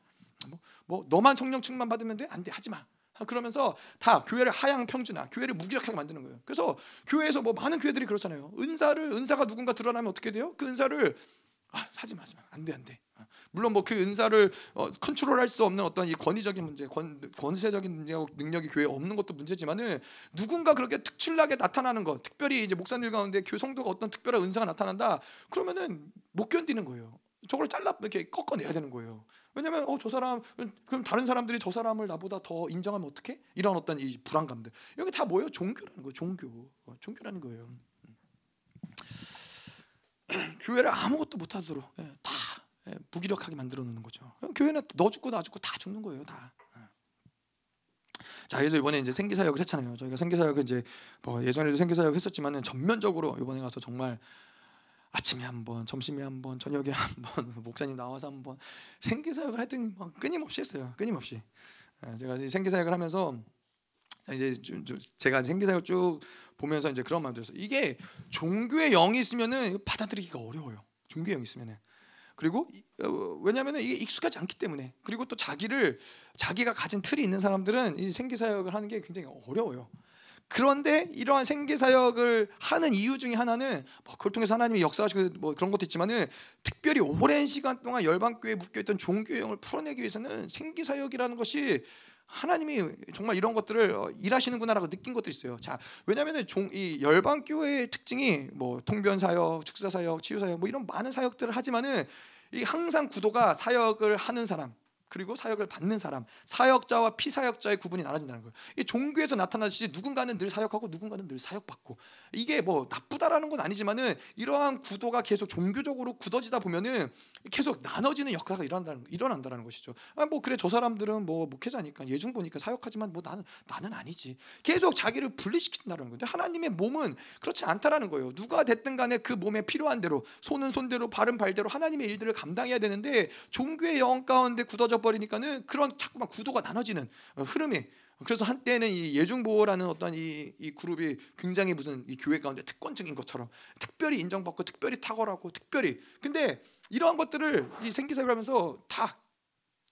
뭐, 뭐 너만 성령 충만 받으면 돼? 안 돼. 하지 마. 그러면서 다 교회를 하향 평준화, 교회를 무기력하게 만드는 거예요. 그래서 교회에서 뭐 많은 교회들이 그렇잖아요. 은사를 은사가 누군가 드러나면 어떻게 돼요? 그 은사를 아, 하지 마, 하지 마. 안 돼, 안 돼. 물론 뭐 그 은사를 어, 컨트롤할 수 없는 어떤 이 권위적인 문제, 권, 권세적인 문제하고 능력이 교회에 없는 것도 문제지만은 누군가 그렇게 특출나게 나타나는 것, 특별히 이제 목사님 가운데 교성도가 어떤 특별한 은사가 나타난다, 그러면은 못 견디는 거예요. 저걸 잘라 이렇게 꺾어내야 되는 거예요. 왜냐면 어 저 사람 그럼 다른 사람들이 저 사람을 나보다 더 인정하면 어떻게? 이런 어떤 이 불안감들. 이게 다 뭐예요? 종교라는 거예요. 종교. 어, 종교라는 거예요. 음. *clears throat* 교회를 아무것도 못하도록 예, 다 예, 무기력하게 만들어 놓는 거죠. 교회는 너 죽고 나 죽고 다 죽는 거예요, 다. 예. 자, 그래서 이번에 이제 생기사역을 했잖아요. 저희가 생기사역을 이제 뭐 예전에도 생기사역 했었지만은 전면적으로 이번에 가서 정말 아침에 한 번, 점심에 한 번, 저녁에 한 번, *laughs* 목사님 나와서 한 번 생기사역을 하여튼 막 끊임없이 했어요. 끊임없이. 예, 제가 생기사역을 하면서 이제 제가 생기사역 쭉 보면서 이제 그런 마음 들었어요. 이게 종교의 영이 있으면은 받아들이기가 어려워요. 종교의 영이 있으면은. 그리고 어, 왜냐하면 이게 익숙하지 않기 때문에 그리고 또 자기를 자기가 가진 틀이 있는 사람들은 이 생기 사역을 하는 게 굉장히 어려워요. 그런데 이러한 생계 사역을 하는 이유 중에 하나는 뭐 그걸 통해서 하나님이 역사하시고 뭐 그런 것도 있지만은 특별히 오랜 시간 동안 열방 교회에 묶여 있던 종교형을 풀어내기 위해서는 생계 사역이라는 것이 하나님이 정말 이런 것들을 어, 일하시는구나라고 느낀 것도 있어요. 자, 왜냐하면 이 열방 교회의 특징이 뭐 통변 사역, 축사 사역, 치유 사역 뭐 이런 많은 사역들을 하지만은 이 항상 구도가 사역을 하는 사람, 그리고 사역을 받는 사람, 사역자와 피사역자의 구분이 나눠진다는 거예요. 이 종교에서 나타나듯이 누군가는 늘 사역하고 누군가는 늘 사역받고 이게 뭐 나쁘다라는 건 아니지만은 이러한 구도가 계속 종교적으로 굳어지다 보면은 계속 나눠지는 역사가 일어난다는 일어난다는 것이죠. 아, 뭐 그래 저 사람들은 뭐 목회자니까 예중 보니까 사역하지만 뭐 나는 나는 아니지. 계속 자기를 분리시킨다는 건데 하나님의 몸은 그렇지 않다라는 거예요. 누가 됐든 간에 그 몸에 필요한 대로 손은 손대로 발은 발대로 하나님의 일들을 감당해야 되는데 종교의 영 가운데 굳어져 버리니까는 그런 자꾸만 구도가 나눠지는 어, 흐름이 그래서 한때는 이 예중보호라는 어떤 이, 이 그룹이 굉장히 무슨 이 교회 가운데 특권적인 것처럼 특별히 인정받고 특별히 탁월하고 특별히 근데 이러한 것들을 이 생기사를 하면서 다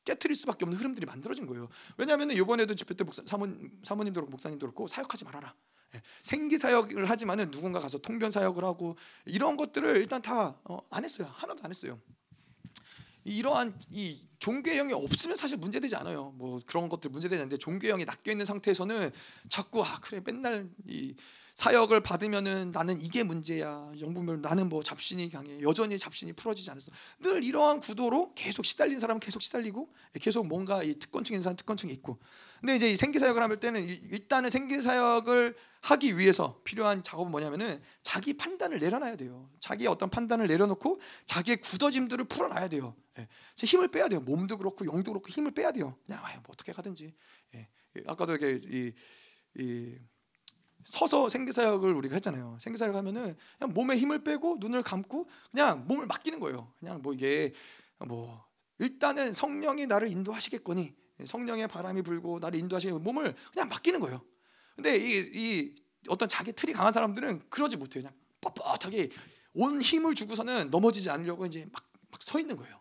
깨트릴 수밖에 없는 흐름들이 만들어진 거예요. 왜냐하면 이번에도 집회 때 목사, 사모, 사모님도 그렇고 목사님도 그렇고 사역하지 말아라. 예, 생기 사역을 하지만은 누군가 가서 통변 사역을 하고 이런 것들을 일단 다안 어, 했어요. 하나도 안 했어요. 이러한 이 종교형이 없으면 사실 문제되지 않아요. 뭐 그런 것들 문제되지 않는데 종교형이 낚여 있는 상태에서는 자꾸 아 그래 맨날 이 사역을 받으면은 나는 이게 문제야. 영분별 나는 뭐 잡신이 강해. 여전히 잡신이 풀어지지 않았어. 늘 이러한 구도로 계속 시달린 사람은 계속 시달리고 계속 뭔가 이 특권층인 사람 특권층이 있고. 근데 이제 이 생기 사역을 할 때는 일단은 생기 사역을 하기 위해서 필요한 작업은 뭐냐면은 자기 판단을 내려놔야 돼요. 자기의 어떤 판단을 내려놓고 자기의 굳어짐들을 풀어놔야 돼요. 예. 힘을 빼야 돼요. 몸도 그렇고 영도 그렇고 힘을 빼야 돼요. 그냥 아, 뭐 어떻게 가든지. 예. 아까도 이렇게 이, 이 서서 생기사역을 우리가 했잖아요. 생기사역 하면은 그냥 몸에 힘을 빼고 눈을 감고 그냥 몸을 맡기는 거예요. 그냥 뭐 이게 뭐 일단은 성령이 나를 인도하시겠거니 성령의 바람이 불고 나를 인도하시겠 몸을 그냥 맡기는 거예요. 근데 이, 이 어떤 자기 틀이 강한 사람들은 그러지 못해요. 그냥 뻣뻣하게 온 힘을 주고서는 넘어지지 않으려고 이제 막 막 서 있는 거예요.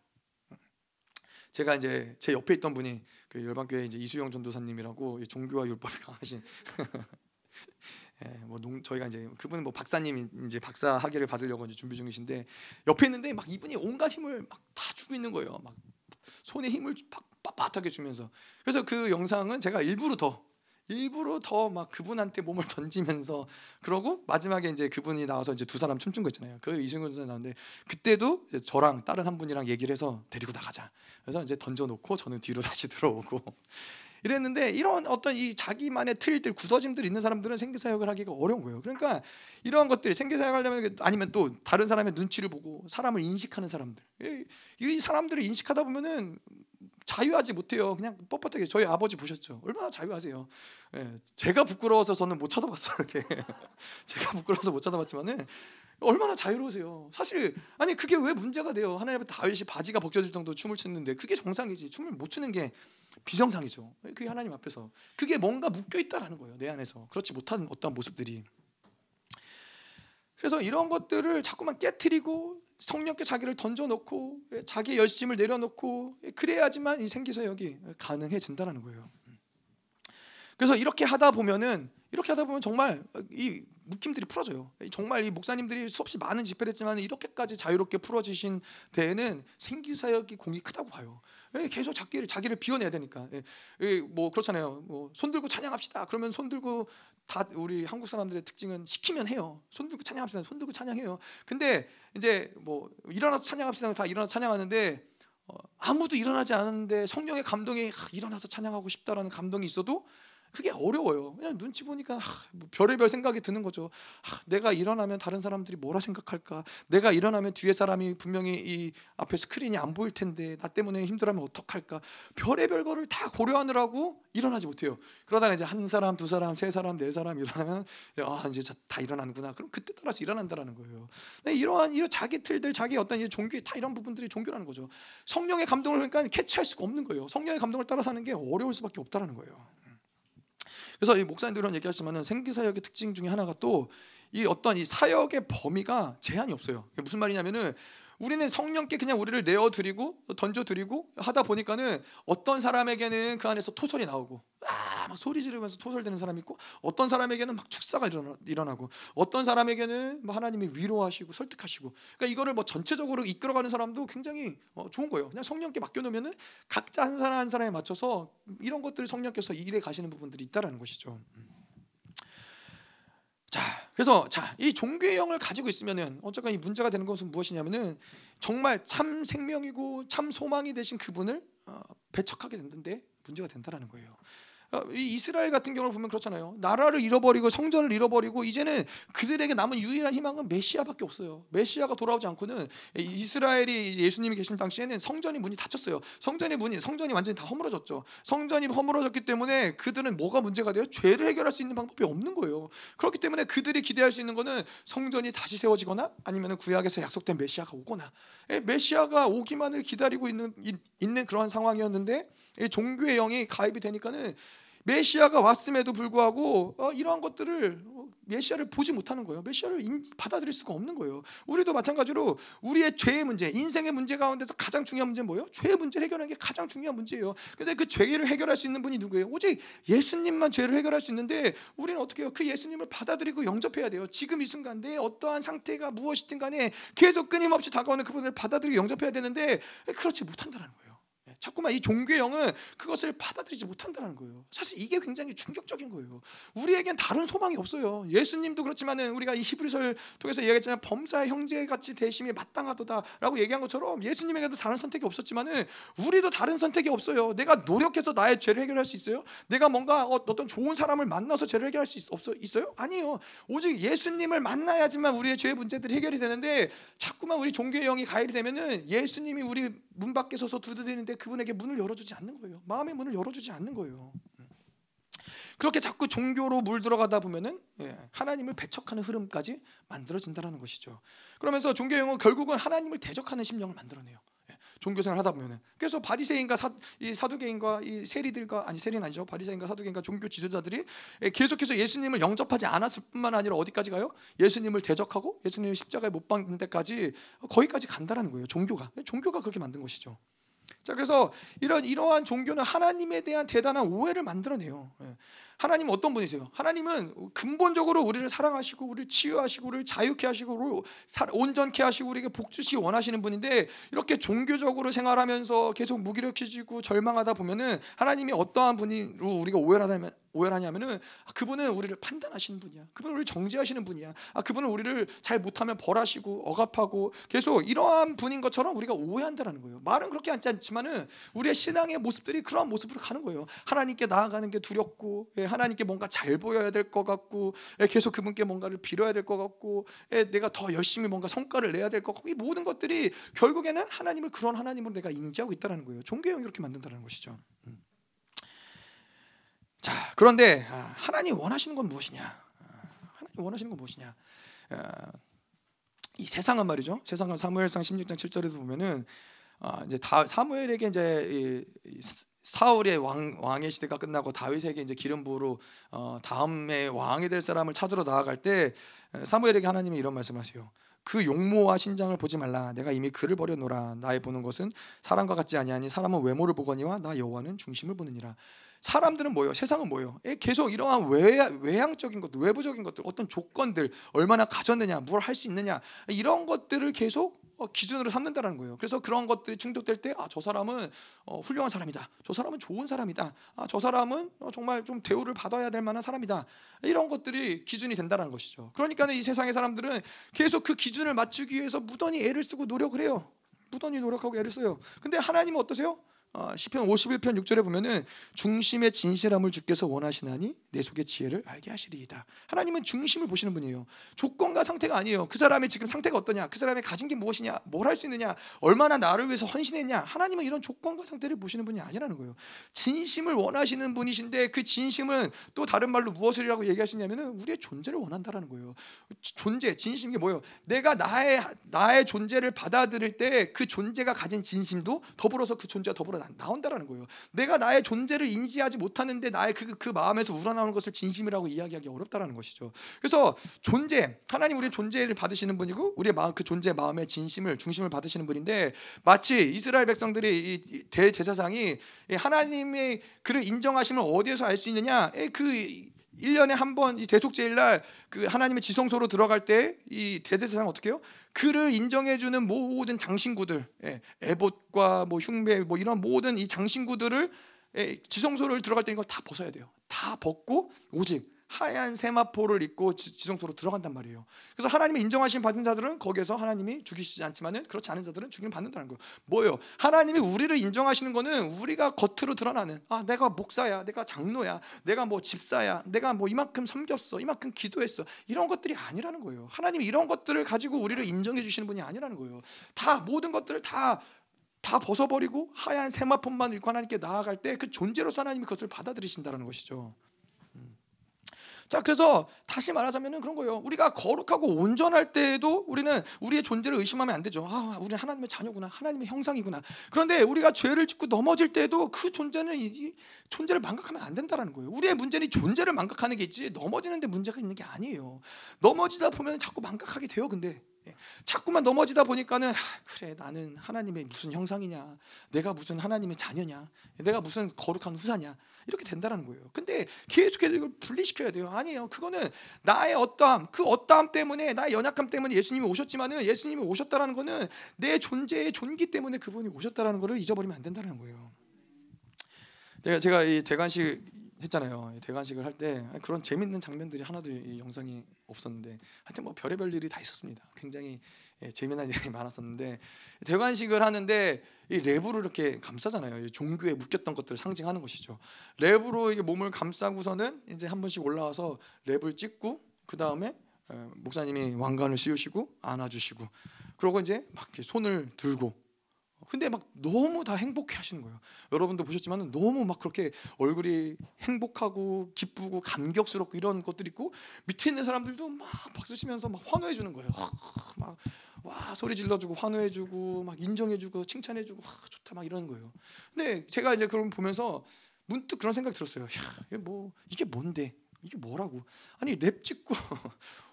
제가 이제 제 옆에 있던 분이 그 열방교회 이제 이수영 전도사님이라고 종교와 율법이 강하신 *laughs* *laughs* 예, 뭐 농, 저희가 이제 그분은 뭐 박사님 이제 박사 학위를 받으려고 이제 준비 중이신데 옆에 있는데 막 이분이 온갖 힘을 막 다 주고 있는 거예요. 막 손에 힘을 빳빳하게 주면서 그래서 그 영상은 제가 일부러 더 일부러 더 막 그분한테 몸을 *laughs* 던지면서 그러고 마지막에 이제 그분이 나와서 이제 두 사람 춤춘 거 있잖아요. 그 이승훈 선수 나왔는데 그때도 저랑 다른 한 분이랑 얘기를 해서 데리고 나가자. 그래서 이제 던져놓고 저는 뒤로 *laughs* 다시 들어오고 이랬는데 이런 어떤 이 자기만의 틀들 굳어짐들 있는 사람들은 생계 사역을 하기가 어려운 거예요. 그러니까 이런 것들 생계 사역하려면 아니면 또 다른 사람의 눈치를 보고 사람을 인식하는 사람들 이 사람들을 인식하다 보면은 자유하지 못해요. 그냥 뻣뻣하게 저희 아버지 보셨죠? 얼마나 자유하세요. 예, 제가 부끄러워서 저는 못 쳐다봤어요. 이렇게 *laughs* 제가 부끄러워서 못 쳐다봤지만은 얼마나 자유로우세요. 사실 아니 그게 왜 문제가 돼요? 하나님 앞에 다윗이 바지가 벗겨질 정도 춤을 췄는데 그게 정상이지. 춤을 못 추는 게 비정상이죠. 그게 하나님 앞에서 그게 뭔가 묶여 있다라는 거예요. 내 안에서 그렇지 못한 어떤 모습들이. 그래서 이런 것들을 자꾸만 깨뜨리고 성령께 자기를 던져놓고 자기의 열심을 내려놓고 그래야지만 이 생기서역이 가능해진다는 거예요. 그래서 이렇게 하다 보면은 이렇게 하다 보면 정말 이 묶임들이 풀어져요. 정말 이 목사님들이 수없이 많은 집회를 했지만 이렇게까지 자유롭게 풀어지신 데에는 생기사역이 공이 크다고 봐요. 예, 계속 자기를 자기를 비워내야 되니까. 예, 예, 뭐 그렇잖아요. 뭐 손 들고 찬양합시다. 그러면 손 들고 다 우리 한국 사람들의 특징은 시키면 해요. 손 들고 찬양합시다. 손 들고 찬양해요. 근데 이제 뭐 일어나서 찬양합시다. 다 일어나서 찬양하는데 어, 아무도 일어나지 않았는데 성령의 감동이 아, 일어나서 찬양하고 싶다라는 감동이 있어도 그게 어려워요. 그냥 눈치 보니까 아, 뭐 별의별 생각이 드는 거죠. 아, 내가 일어나면 다른 사람들이 뭐라 생각할까? 내가 일어나면 뒤에 사람이 분명히 이 앞에 스크린이 안 보일 텐데 나 때문에 힘들어하면 어떡할까? 별의별 거를 다 고려하느라고 일어나지 못해요. 그러다가 이제 한 사람, 두 사람, 세 사람, 네 사람 일어나면 아 이제 다 일어나는구나. 그럼 그때 따라서 일어난다라는 거예요. 이러한 이 자기 틀들, 자기 어떤 종교 다 이런 부분들이 종교라는 거죠. 성령의 감동을 그러니까 캐치할 수가 없는 거예요. 성령의 감동을 따라 사는 게 어려울 수밖에 없다라는 거예요. 그래서 이 목사님들은 얘기하지만은 생기 사역의 특징 중에 하나가 또 이 어떤 이 사역의 범위가 제한이 없어요. 무슨 말이냐면은 우리는 성령께 그냥 우리를 내어 드리고 던져 드리고 하다 보니까는 어떤 사람에게는 그 안에서 토설이 나오고 아 막 소리 지르면서 토설대는 사람이 있고 어떤 사람에게는 막 축사가 일어나, 고 어떤 사람에게는 뭐 하나님이 위로하시고 설득하시고 그러니까 이거를 뭐 전체적으로 이끌어가는 사람도 굉장히 어, 좋은 거예요. 그냥 성령께 맡겨놓으면은 각자 한 사람 한 사람에 맞춰서 이런 것들을 성령께서 일해 가시는 부분들이 있다라는 것이죠. 음. 자, 그래서 자, 이 종교의 영을 가지고 있으면은 어쨌건 이 문제가 되는 것은 무엇이냐면은 정말 참 생명이고 참 소망이 되신 그분을 어, 배척하게 됐는데 문제가 된다라는 거예요. 어, 이 이스라엘 같은 경우를 보면 그렇잖아요. 나라를 잃어버리고 성전을 잃어버리고 이제는 그들에게 남은 유일한 희망은 메시아밖에 없어요. 메시아가 돌아오지 않고는 이스라엘이 예수님이 계신 당시에는 성전이 문이 닫혔어요. 성전의 문이 성전이 완전히 다 허물어졌죠. 성전이 허물어졌기 때문에 그들은 뭐가 문제가 돼요? 죄를 해결할 수 있는 방법이 없는 거예요. 그렇기 때문에 그들이 기대할 수 있는 거는 성전이 다시 세워지거나 아니면 구약에서 약속된 메시아가 오거나 예, 메시아가 오기만을 기다리고 있는 있는 그러한 상황이었는데 종교의 영이 가입이 되니까는 메시아가 왔음에도 불구하고 어, 이러한 것들을 어, 메시아를 보지 못하는 거예요. 메시아를 인, 받아들일 수가 없는 거예요. 우리도 마찬가지로 우리의 죄의 문제, 인생의 문제 가운데서 가장 중요한 문제는 뭐예요? 죄의 문제를 해결하는 게 가장 중요한 문제예요. 근데 그 죄를 해결할 수 있는 분이 누구예요? 오직 예수님만 죄를 해결할 수 있는데 우리는 어떻게 해요? 그 예수님을 받아들이고 영접해야 돼요. 지금 이 순간 내 어떠한 상태가 무엇이든 간에 계속 끊임없이 다가오는 그분을 받아들이고 영접해야 되는데 그렇지 못한다는 거예요. 자꾸만 이 종교의 영은 그것을 받아들이지 못한다는 거예요. 사실 이게 굉장히 충격적인 거예요. 우리에겐 다른 소망이 없어요. 예수님도 그렇지만은 우리가 이 히브리서를 통해서 얘기했잖아요. 범사의 형제같이 대심이 마땅하도다라고 얘기한 것처럼 예수님에게도 다른 선택이 없었지만은 우리도 다른 선택이 없어요. 내가 노력해서 나의 죄를 해결할 수 있어요? 내가 뭔가 어, 어떤 좋은 사람을 만나서 죄를 해결할 수 있, 없어, 있어요? 아니에요. 오직 예수님을 만나야지만 우리의 죄의 문제들이 해결이 되는데 자꾸만 우리 종교의 영이 가입이 되면은 예수님이 우리 문 밖에 서서 두드리는데 그 분에게 문을 열어주지 않는 거예요. 마음의 문을 열어주지 않는 거예요. 그렇게 자꾸 종교로 물들어가다 보면은 예, 하나님을 배척하는 흐름까지 만들어진다는 것이죠. 그러면서 종교형은 결국은 하나님을 대적하는 심령을 만들어내요. 예, 종교 생활 하다 보면은 그래서 바리새인과 사두개인과 이 세리들과 아니 세리는 아니죠 바리새인과 사두개인과 종교 지도자들이 예, 계속해서 예수님을 영접하지 않았을 뿐만 아니라 어디까지 가요? 예수님을 대적하고 예수님을 십자가에 못 박는 데까지 거기까지 간다라는 거예요. 종교가 종교가 그렇게 만든 것이죠. 자 그래서 이런 이러한 종교는 하나님에 대한 대단한 오해를 만들어내요. 예. 하나님 어떤 분이세요? 하나님은 근본적으로 우리를 사랑하시고 우리를 치유하시고 우리를 자유케 하시고 우리를 온전케 하시고 우리에게 복 주시기 원하시는 분인데 이렇게 종교적으로 생활하면서 계속 무기력해지고 절망하다 보면은 하나님이 어떠한 분으로 우리가 오해를 하다면 오해하냐면은 아, 그분은 우리를 판단하시는 분이야. 그분은 우리를 정죄하시는 분이야. 아, 그분은 우리를 잘 못하면 벌하시고 억압하고 계속 이러한 분인 것처럼 우리가 오해한다라는 거예요. 말은 그렇게 하지 않지만은 우리의 신앙의 모습들이 그러한 모습으로 가는 거예요. 하나님께 나아가는 게 두렵고 예, 하나님께 뭔가 잘 보여야 될 것 같고 예, 계속 그분께 뭔가를 빌어야 될 것 같고 예, 내가 더 열심히 뭔가 성과를 내야 될 것 같고 이 모든 것들이 결국에는 하나님을 그런 하나님으로 내가 인지하고 있다는 거예요. 종교형 이렇게 만든다는 것이죠. 음. 자, 그런데 아, 하나님 원하시는 건 무엇이냐? 아, 하나님 원하시는 건 무엇이냐? 아, 이 세상은 말이죠. 세상은 사무엘상 16장 7절에도 보면은 이제 다 사무엘에게 이제 사울의 왕 왕의 시대가 끝나고 다윗에게 이제 기름 부으로 어, 다음에 왕이 될 사람을 찾으러 나아갈 때 사무엘에게 하나님이 이런 말씀하세요. 그 용모와 신장을 보지 말라. 내가 이미 그를 버려놓라. 나의 보는 것은 사람과 같지 아니하니 사람은 외모를 보거니와 나 여호와는 중심을 보느니라. 사람들은 뭐예요? 세상은 뭐예요? 계속 이러한 외향, 적인 것들, 외부적인 것들, 어떤 조건들, 얼마나 가졌느냐, 뭘 할 수 있느냐 이런 것들을 계속 어, 기준으로 삼는다는 거예요. 그래서 그런 것들이 충족될 때, 아, 저 사람은 어, 훌륭한 사람이다. 저 사람은 좋은 사람이다. 아, 저 사람은 어, 정말 좀 대우를 받아야 될 만한 사람이다. 이런 것들이 기준이 된다는 것이죠. 그러니까 이 세상의 사람들은 계속 그 기준을 맞추기 위해서 무던히 애를 쓰고 노력을 해요. 무던히 노력하고 애를 써요. 근데 하나님은 어떠세요? 어, 시편 51편 6절에 보면은 중심의 진실함을 주께서 원하시나니 내 속의 지혜를 알게 하시리이다. 하나님은 중심을 보시는 분이에요. 조건과 상태가 아니에요. 그 사람의 지금 상태가 어떠냐, 그 사람의 가진 게 무엇이냐, 뭘 할 수 있느냐, 얼마나 나를 위해서 헌신했냐. 하나님은 이런 조건과 상태를 보시는 분이 아니라는 거예요. 진심을 원하시는 분이신데 그 진심은 또 다른 말로 무엇이라고 얘기하시냐면은 우리의 존재를 원한다라는 거예요. 존재, 진심 이 뭐예요? 내가 나의 나의 존재를 받아들일 때 그 존재가 가진 진심도 더불어서 그 존재가 더불어 우러나오라 나온다라는 거예요. 내가 나의 존재를 인지하지 못하는데 나의 그, 그 마음에서 우러나오는 것을 진심이라고 이야기하기 어렵다라는 것이죠. 그래서 존재 하나님 우리의 존재를 받으시는 분이고 우리의 마음 그 존재 마음의 진심을 중심을 받으시는 분인데 마치 이스라엘 백성들이 이 대제사장이 하나님의 그를 인정하심을 어디에서 알 수 있느냐? 그 1년에 한번 대속제일 날 그 하나님의 지성소로 들어갈 때 이 대제사장 어떻게 해요? 그를 인정해 주는 모든 장신구들, 예, 에봇과 뭐 흉배 뭐 이런 모든 이 장신구들을 예, 지성소를 들어갈 때 이거 다 벗어야 돼요. 다 벗고 오직 하얀 세마포를 입고 지성소로 들어간단 말이에요. 그래서 하나님의 인정하신 받은 자들은 거기에서 하나님이 죽이시지 않지만은 그렇지 않은 자들은 죽임 받는다는 거예요. 뭐예요? 하나님이 우리를 인정하시는 거는 우리가 겉으로 드러나는 아 내가 목사야, 내가 장로야, 내가 뭐 집사야, 내가 뭐 이만큼 섬겼어, 이만큼 기도했어 이런 것들이 아니라는 거예요. 하나님이 이런 것들을 가지고 우리를 인정해 주시는 분이 아니라는 거예요. 다 모든 것들을 다다 벗어버리고 하얀 세마폰만 입고 하나님께 나아갈 때 그 존재로서 하나님이 그것을 받아들이신다는 것이죠. 자, 그래서 다시 말하자면은 그런 거예요. 우리가 거룩하고 온전할 때에도 우리는 우리의 존재를 의심하면 안 되죠. 아, 우리는 하나님의 자녀구나. 하나님의 형상이구나. 그런데 우리가 죄를 짓고 넘어질 때도 그 존재는 이 존재를 망각하면 안 된다라는 거예요. 우리의 문제는 존재를 망각하는 게 있지 넘어지는데 문제가 있는 게 아니에요. 넘어지다 보면 자꾸 망각하게 돼요. 근데 예. 자꾸만 넘어지다 보니까는 아, 그래 나는 하나님의 무슨 형상이냐 내가 무슨 하나님의 자녀냐 내가 무슨 거룩한 후사냐 이렇게 된다는 거예요. 근데 계속해서 이걸 분리시켜야 돼요. 아니에요. 그거는 나의 어떠함, 그 어떠함 때문에 나의 연약함 때문에 예수님이 오셨지만은 예수님이 오셨다라는 거는 내 존재의 존귀 때문에 그분이 오셨다라는 것을 잊어버리면 안 된다는 거예요. 제가 제가 이 대관식 했잖아요. 대관식을 할 때 그런 재밌는 장면들이 하나도 이 영상이 없었는데 하여튼 뭐 별의별 일이 다 있었습니다. 굉장히 예, 재미난 *laughs* 일이 많았었는데 대관식을 하는데 이 랩으로 이렇게 감싸잖아요. 종교에 묶였던 것들을 상징하는 것이죠. 랩으로 이게 몸을 감싸고서는 이제 한 번씩 올라와서 랩을 찍고 그 다음에 어, 목사님이 왕관을 씌우시고 안아주시고 그러고 이제 막 손을 들고 근데 막 너무 다 행복해 하시는 거예요. 여러분도 보셨지만 너무 막 그렇게 얼굴이 행복하고 기쁘고 감격스럽고 이런 것들 있고 밑에 있는 사람들도 막 박수 치면서 막 환호해 주는 거예요. 막 와 소리 질러 주고 환호해 주고 막 인정해 주고 칭찬해 주고 와, 좋다 막 이러는 거예요. 근데 제가 이제 그런 보면서 문득 그런 생각이 들었어요. 야, 이게 뭐 이게 뭔데? 이게 뭐라고? 아니 랩 찍고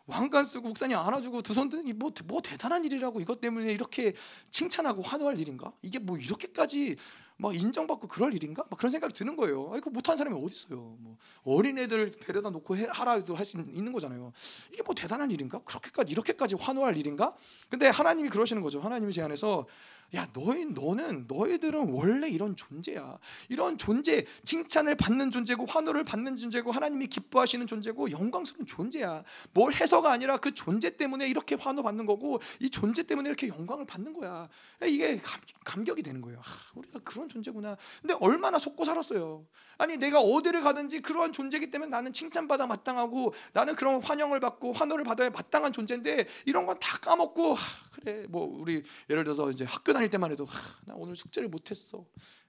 왕관 쓰고 목사님 안아주고 두 손 드는 뭐, 뭐 대단한 일이라고 이것 때문에 이렇게 칭찬하고 환호할 일인가? 이게 뭐 이렇게까지 막 인정받고 그럴 일인가? 막 그런 생각이 드는 거예요. 아니, 그 못한 사람이 어디 있어요? 뭐 어린애들 데려다 놓고 해, 하라도 할 수 있는 거잖아요. 이게 뭐 대단한 일인가? 그렇게까지 이렇게까지 환호할 일인가? 근데 하나님이 그러시는 거죠. 하나님이 제 안에서 야 너희 너는 너희들은 원래 이런 존재야. 이런 존재 칭찬을 받는 존재고 환호를 받는 존재고 하나님이 기뻐하시는 존재고 영광스러운 존재야. 뭘 해서가 아니라 그 존재 때문에 이렇게 환호 받는 거고 이 존재 때문에 이렇게 영광을 받는 거야. 이게 감, 격이 되는 거예요. 아, 우리가 그런 존재구나. 근데 얼마나 속고 살았어요. 아니 내가 어디를 가든지 그러한 존재이기 때문에 나는 칭찬받아 마땅하고 나는 그런 환영을 받고 환호를 받아야 마땅한 존재인데 이런 건 다 까먹고 하, 그래 뭐 우리 예를 들어서 이제 학교 다닐 때만 해도 하, 나 오늘 숙제를 못했어.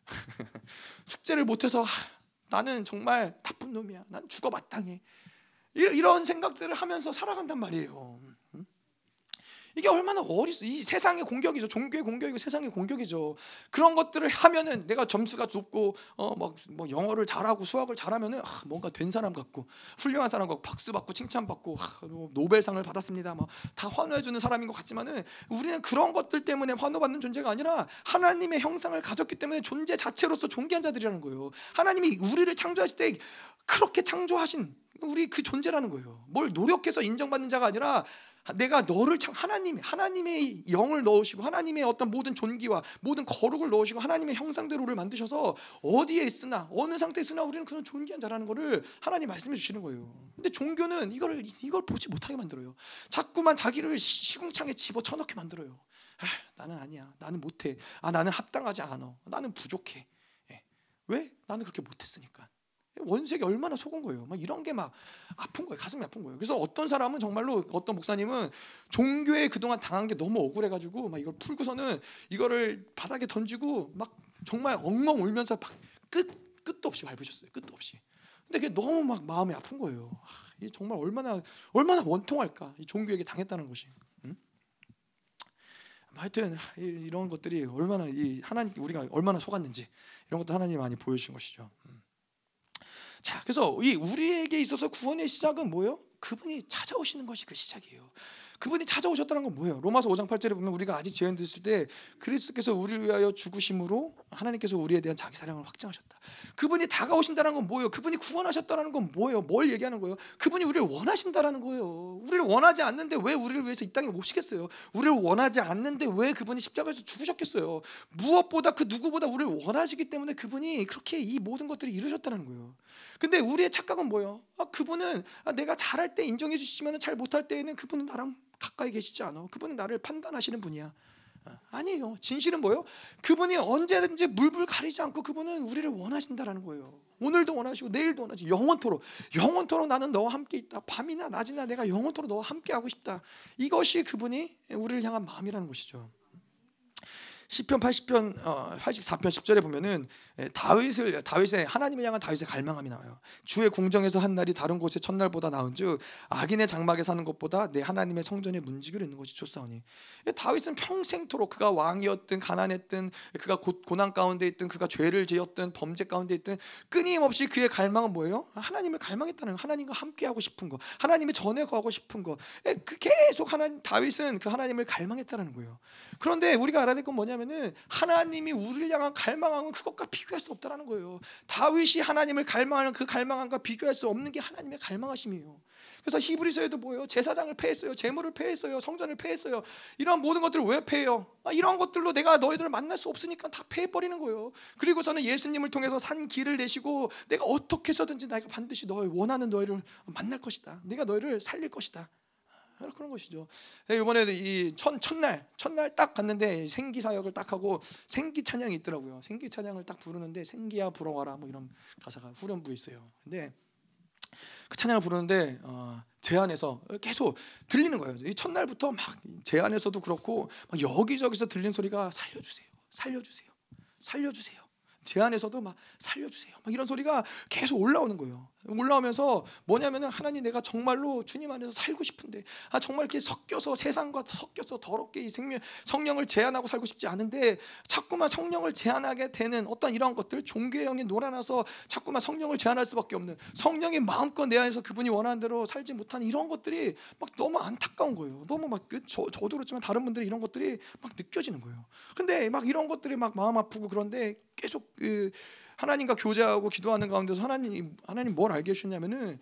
*laughs* 숙제를 못해서 하, 나는 정말 나쁜 놈이야. 난 죽어 마땅해. 이런 생각들을 하면서 살아간단 말이에요. 이게 얼마나 어리서 이 세상의 공격이죠. 종교의 공격이고 세상의 공격이죠. 그런 것들을 하면은 내가 점수가 높고 어막 뭐 영어를 잘하고 수학을 잘하면은 아, 뭔가 된 사람 같고 훌륭한 사람 같고 박수 받고 칭찬 받고 아, 뭐 노벨상을 받았습니다. 뭐다 환호해 주는 사람인 것 같지만은 우리는 그런 것들 때문에 환호받는 존재가 아니라 하나님의 형상을 가졌기 때문에 존재 자체로서 존귀한 자들이라는 거예요. 하나님이 우리를 창조하실 때 그렇게 창조하신 우리 그 존재라는 거예요. 뭘 노력해서 인정받는 자가 아니라 내가 너를 참 하나님 하나님의 영을 넣으시고 하나님의 어떤 모든 존귀와 모든 거룩을 넣으시고 하나님의 형상대로 우리를 만드셔서 어디에 있으나 어느 상태에 있으나 우리는 그런 존귀한 자라는 것을 하나님 말씀해 주시는 거예요. 근데 종교는 이걸 이걸 보지 못하게 만들어요. 자꾸만 자기를 시궁창에 집어 쳐넣게 만들어요. 아, 나는 아니야. 나는 못해. 아 나는 합당하지 않아. 나는 부족해. 예. 왜? 나는 그렇게 못했으니까. 원색이 얼마나 속은 거예요. 막 이런 게 막 아픈 거예요. 가슴이 아픈 거예요. 그래서 어떤 사람은 정말로 어떤 목사님은 종교에 그동안 당한 게 너무 억울해가지고 막 이걸 풀고서는 이거를 바닥에 던지고 막 정말 엉엉 울면서 끝 끝도 없이 밟으셨어요. 끝도 없이. 근데 그게 너무 막 마음이 아픈 거예요. 이 정말 얼마나 얼마나 원통할까 이 종교에게 당했다는 것이. 응? 하여튼 이런 것들이 얼마나 이 하나님 우리가 얼마나 속았는지 이런 것도 하나님 많이 보여주신 것이죠. 음. 자, 그래서 이 우리에게 있어서 구원의 시작은 뭐예요? 그분이 찾아오시는 것이 그 시작이에요. 그분이 찾아오셨다는 건 뭐예요? 로마서 5장 8절에 보면 우리가 아직 죄인 됐을 때 그리스도께서 우리를 위하여 죽으심으로 하나님께서 우리에 대한 자기 사랑을 확증하셨다. 그분이 다가오신다는 건 뭐예요? 그분이 구원하셨다는 건 뭐예요? 뭘 얘기하는 거예요? 그분이 우리를 원하신다라는 거예요. 우리를 원하지 않는데 왜 우리를 위해서 이 땅에 모시겠어요? 우리를 원하지 않는데 왜 그분이 십자가에서 죽으셨겠어요? 무엇보다 그 누구보다 우리를 원하시기 때문에 그분이 그렇게 이 모든 것들을 이루셨다는 거예요. 근데 우리의 착각은 뭐예요? 아, 그분은 아, 내가 잘할 때 인정해 주시면 잘 못할 때에는 그분은 나랑 가까이 계시지 않아. 그분은 나를 판단하시는 분이야. 어, 아니에요. 진실은 뭐예요? 그분이 언제든지 물불 가리지 않고 그분은 우리를 원하신다라는 거예요. 오늘도 원하시고 내일도 원하시 영원토록 영원토록 나는 너와 함께 있다. 밤이나 낮이나 내가 영원토록 너와 함께 하고 싶다. 이것이 그분이 우리를 향한 마음이라는 것이죠. 시편 80편 어, 84편 10절에 보면은 예, 다윗을 다윗의 하나님을 향한 다윗의 갈망함이 나와요. 주의 궁정에서 한 날이 다른 곳의 첫날보다 나은즉 악인의 장막에 사는 것보다 내 하나님의 성전에 문지기로 있는 것이 좋사오니. 예, 다윗은 평생토록 그가 왕이었든 가난했든 그가 고, 고난 가운데 있든 그가 죄를 지었든 범죄 가운데 있든 끊임없이 그의 갈망은 뭐예요? 하나님을 갈망했다는 하나님과 함께 하고 싶은 거, 하나님의 전에 거하고 싶은 거. 예, 그 계속 하나님 다윗은 그 하나님을 갈망했다는 거예요. 그런데 우리가 알아야 될 건 뭐냐 면은 하나님이 우리를 향한 갈망은 그것과 비 비교할 수 없다라는 거예요. 다윗이 하나님을 갈망하는 그 갈망함과 비교할 수 없는 게 하나님의 갈망하심이에요. 그래서 히브리서에도 뭐예요? 제사장을 폐했어요. 제물을 폐했어요. 성전을 폐했어요. 이런 모든 것들을 왜 폐해요? 아, 이런 것들로 내가 너희들을 만날 수 없으니까 다 폐해버리는 거예요. 그리고서는 예수님을 통해서 산 길을 내시고 내가 어떻게 해서든지 내가 반드시 너희 원하는 너희를 만날 것이다. 내가 너희를 살릴 것이다. 그런 것이죠. 네, 이번에 이 첫, 첫날, 첫날 딱 갔는데 생기 사역을 딱 하고 생기 찬양이 있더라고요. 생기 찬양을 딱 부르는데 생기야 불어와라 뭐 이런 가사가 후렴부에 있어요. 근데 그 찬양을 부르는데 어, 제 안에서 계속 들리는 거예요. 이 첫날부터 막 제 안에서도 그렇고 막 여기저기서 들린 소리가 살려주세요, 살려주세요, 살려주세요. 제 안에서도 막 살려주세요. 막 이런 소리가 계속 올라오는 거예요. 올라오면서 뭐냐면은 하나님 내가 정말로 주님 안에서 살고 싶은데 아 정말 이렇게 섞여서 세상과 섞여서 더럽게 이 생명 성령을 제한하고 살고 싶지 않은데 자꾸만 성령을 제한하게 되는 어떤 이런 것들 종교의 영이 놀아나서 자꾸만 성령을 제한할 수밖에 없는 성령이 마음껏 내 안에서 그분이 원하는 대로 살지 못하는 이런 것들이 막 너무 안타까운 거예요. 너무 막그 저, 저도 그렇지만 다른 분들이 이런 것들이 막 느껴지는 거예요. 근데 막 이런 것들이 막 마음 아프고 그런데 계속 그 하나님과 교제하고 기도하는 가운데서 하나님 하나님 뭘 알게 해주셨냐면은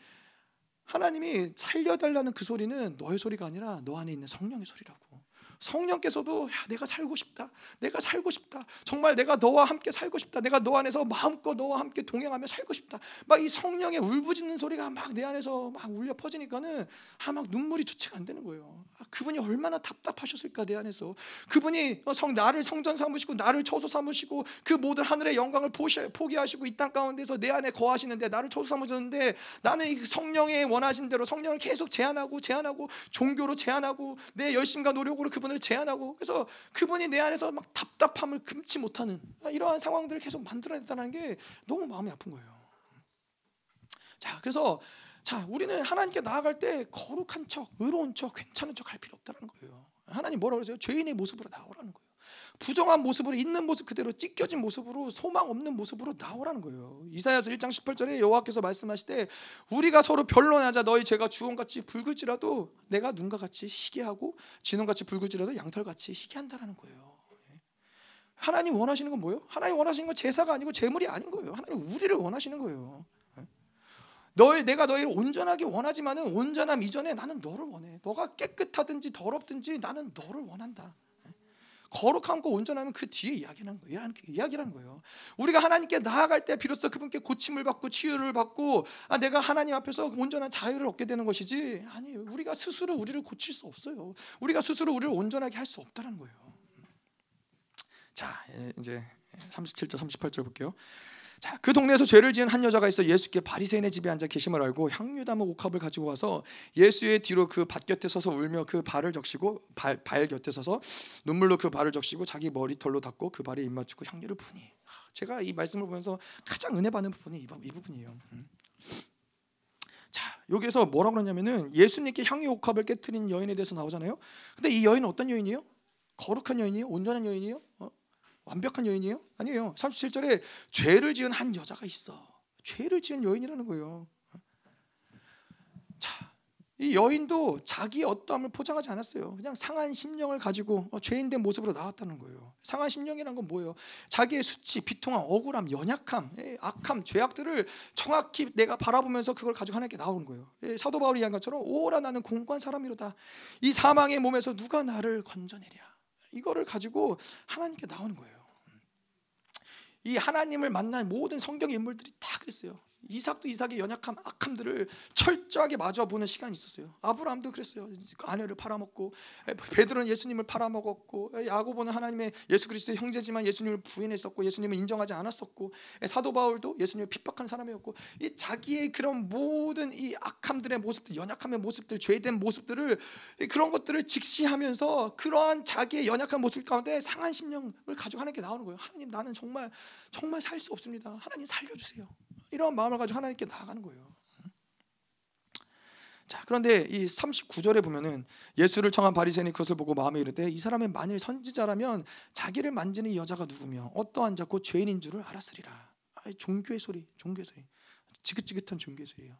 하나님이 살려달라는 그 소리는 너의 소리가 아니라 너 안에 있는 성령의 소리라고. 성령께서도 야, 내가 살고 싶다. 내가 살고 싶다. 정말 내가 너와 함께 살고 싶다. 내가 너 안에서 마음껏 너와 함께 동행하며 살고 싶다. 막 이 성령의 울부짖는 소리가 막 내 안에서 막 울려 퍼지니까는 아, 막 눈물이 주체가 안 되는 거예요. 아, 그분이 얼마나 답답하셨을까 내 안에서. 그분이 성 나를 성전 삼으시고 나를 처소 삼으시고 그 모든 하늘의 영광을 포기하시고 이 땅 가운데서 내 안에 거하시는데 나를 처소 삼으셨는데 나는 이 성령의 원하신 대로 성령을 계속 제한하고 제한하고 종교로 제한하고 내 열심과 노력으로 그분 그분을 제한하고 그래서 그분이 내 안에서 막 답답함을 금치 못하는 이러한 상황들을 계속 만들어냈다는 게 너무 마음이 아픈 거예요. 자, 그래서 자, 우리는 하나님께 나아갈 때 거룩한 척, 의로운 척, 괜찮은 척 할 필요 없다는 거예요. 하나님 뭐라 그러세요? 죄인의 모습으로 나오라는 거예요. 부정한 모습으로 있는 모습 그대로 찢겨진 모습으로 소망 없는 모습으로 나오라는 거예요. 이사야서 1장 18절에 여호와께서 말씀하시되 우리가 서로 변론하자 너희 죄가 주홍같이 붉을지라도 내가 눈과 같이 희게하고 진홍같이 붉을지라도 양털같이 희게한다라는 거예요. 하나님 원하시는 건 뭐예요? 하나님 원하시는 건 제사가 아니고 제물이 아닌 거예요. 하나님 우리를 원하시는 거예요. 너희 내가 너희를 온전하게 원하지만은 온전함 이전에 나는 너를 원해. 너가 깨끗하든지 더럽든지 나는 너를 원한다. 거룩함과 온전하면 그 뒤에 이야기하는 거예요. 이야기라는 거예요. 우리가 하나님께 나아갈 때 비로소 그분께 고침을 받고 치유를 받고 아, 내가 하나님 앞에서 온전한 자유를 얻게 되는 것이지 아니 우리가 스스로 우리를 고칠 수 없어요. 우리가 스스로 우리를 온전하게 할 수 없다는 거예요. 자 이제 37절 38절 볼게요. 자, 그 동네에서 죄를 지은 한 여자가 있어 예수께 바리새인의 집에 앉아 계심을 알고 향유 담은 옥합을 가지고 와서 예수의 뒤로 그 밭 곁에 서서 울며 그 발을 적시고 발, 발 곁에 서서 눈물로 그 발을 적시고 자기 머리털로 닦고 그 발에 입 맞추고 향유를 부니. 제가 이 말씀을 보면서 가장 은혜 받는 부분이 이, 이 부분이에요. 음. 자, 여기에서 뭐라고 그러냐면은 예수님께 향유 옥합을 깨뜨린 여인에 대해서 나오잖아요. 근데 이 여인은 어떤 여인이에요? 거룩한 여인이요? 온전한 여인이요? 어? 완벽한 여인이요? 아니에요. 37절에 죄를 지은 한 여자가 있어. 죄를 지은 여인이라는 거예요. 자, 이 여인도 자기의 어떠함을 포장하지 않았어요. 그냥 상한 심령을 가지고 어, 죄인된 모습으로 나왔다는 거예요. 상한 심령이란 건 뭐예요? 자기의 수치, 비통함, 억울함, 연약함, 예, 악함, 죄악들을 정확히 내가 바라보면서 그걸 가지고 하나님께 나오는 거예요. 예, 사도 바울이 이야기한 것처럼 오라 나는 공고한 사람이로다. 이 사망의 몸에서 누가 나를 건져내랴. 이거를 가지고 하나님께 나오는 거예요. 이 하나님을 만난 모든 성경의 인물들이 다 그랬어요. 이삭도 이삭의 연약함, 악함들을 철저하게 마주보는 시간이 있었어요. 아브라함도 그랬어요. 아내를 팔아먹고 베드로는 예수님을 팔아먹었고 야고보는 하나님의 예수 그리스도의 형제지만 예수님을 부인했었고 예수님을 인정하지 않았었고 사도 바울도 예수님을 핍박한 사람이었고 이 자기의 그런 모든 이 악함들의 모습들, 연약함의 모습들, 죄된 모습들을 그런 것들을 직시하면서 그러한 자기의 연약한 모습 가운데 상한 심령을 가지고 하나님께 나오는 거예요. 하나님 나는 정말 정말 살 수 없습니다. 하나님 살려주세요. 이런 마음을 가지고 하나님께 나아가는 거예요. 자, 그런데 이 39절에 보면은 예수를 청한 바리새인이 그것을 보고 마음에 이르되 이 사람의 만일 선지자라면 자기를 만지는 이 여자가 누구며 어떠한 자곧 죄인인 줄을 알았으리라. 아, 종교의 소리, 종교의 소리. 지긋지긋한 종교의 소리예요.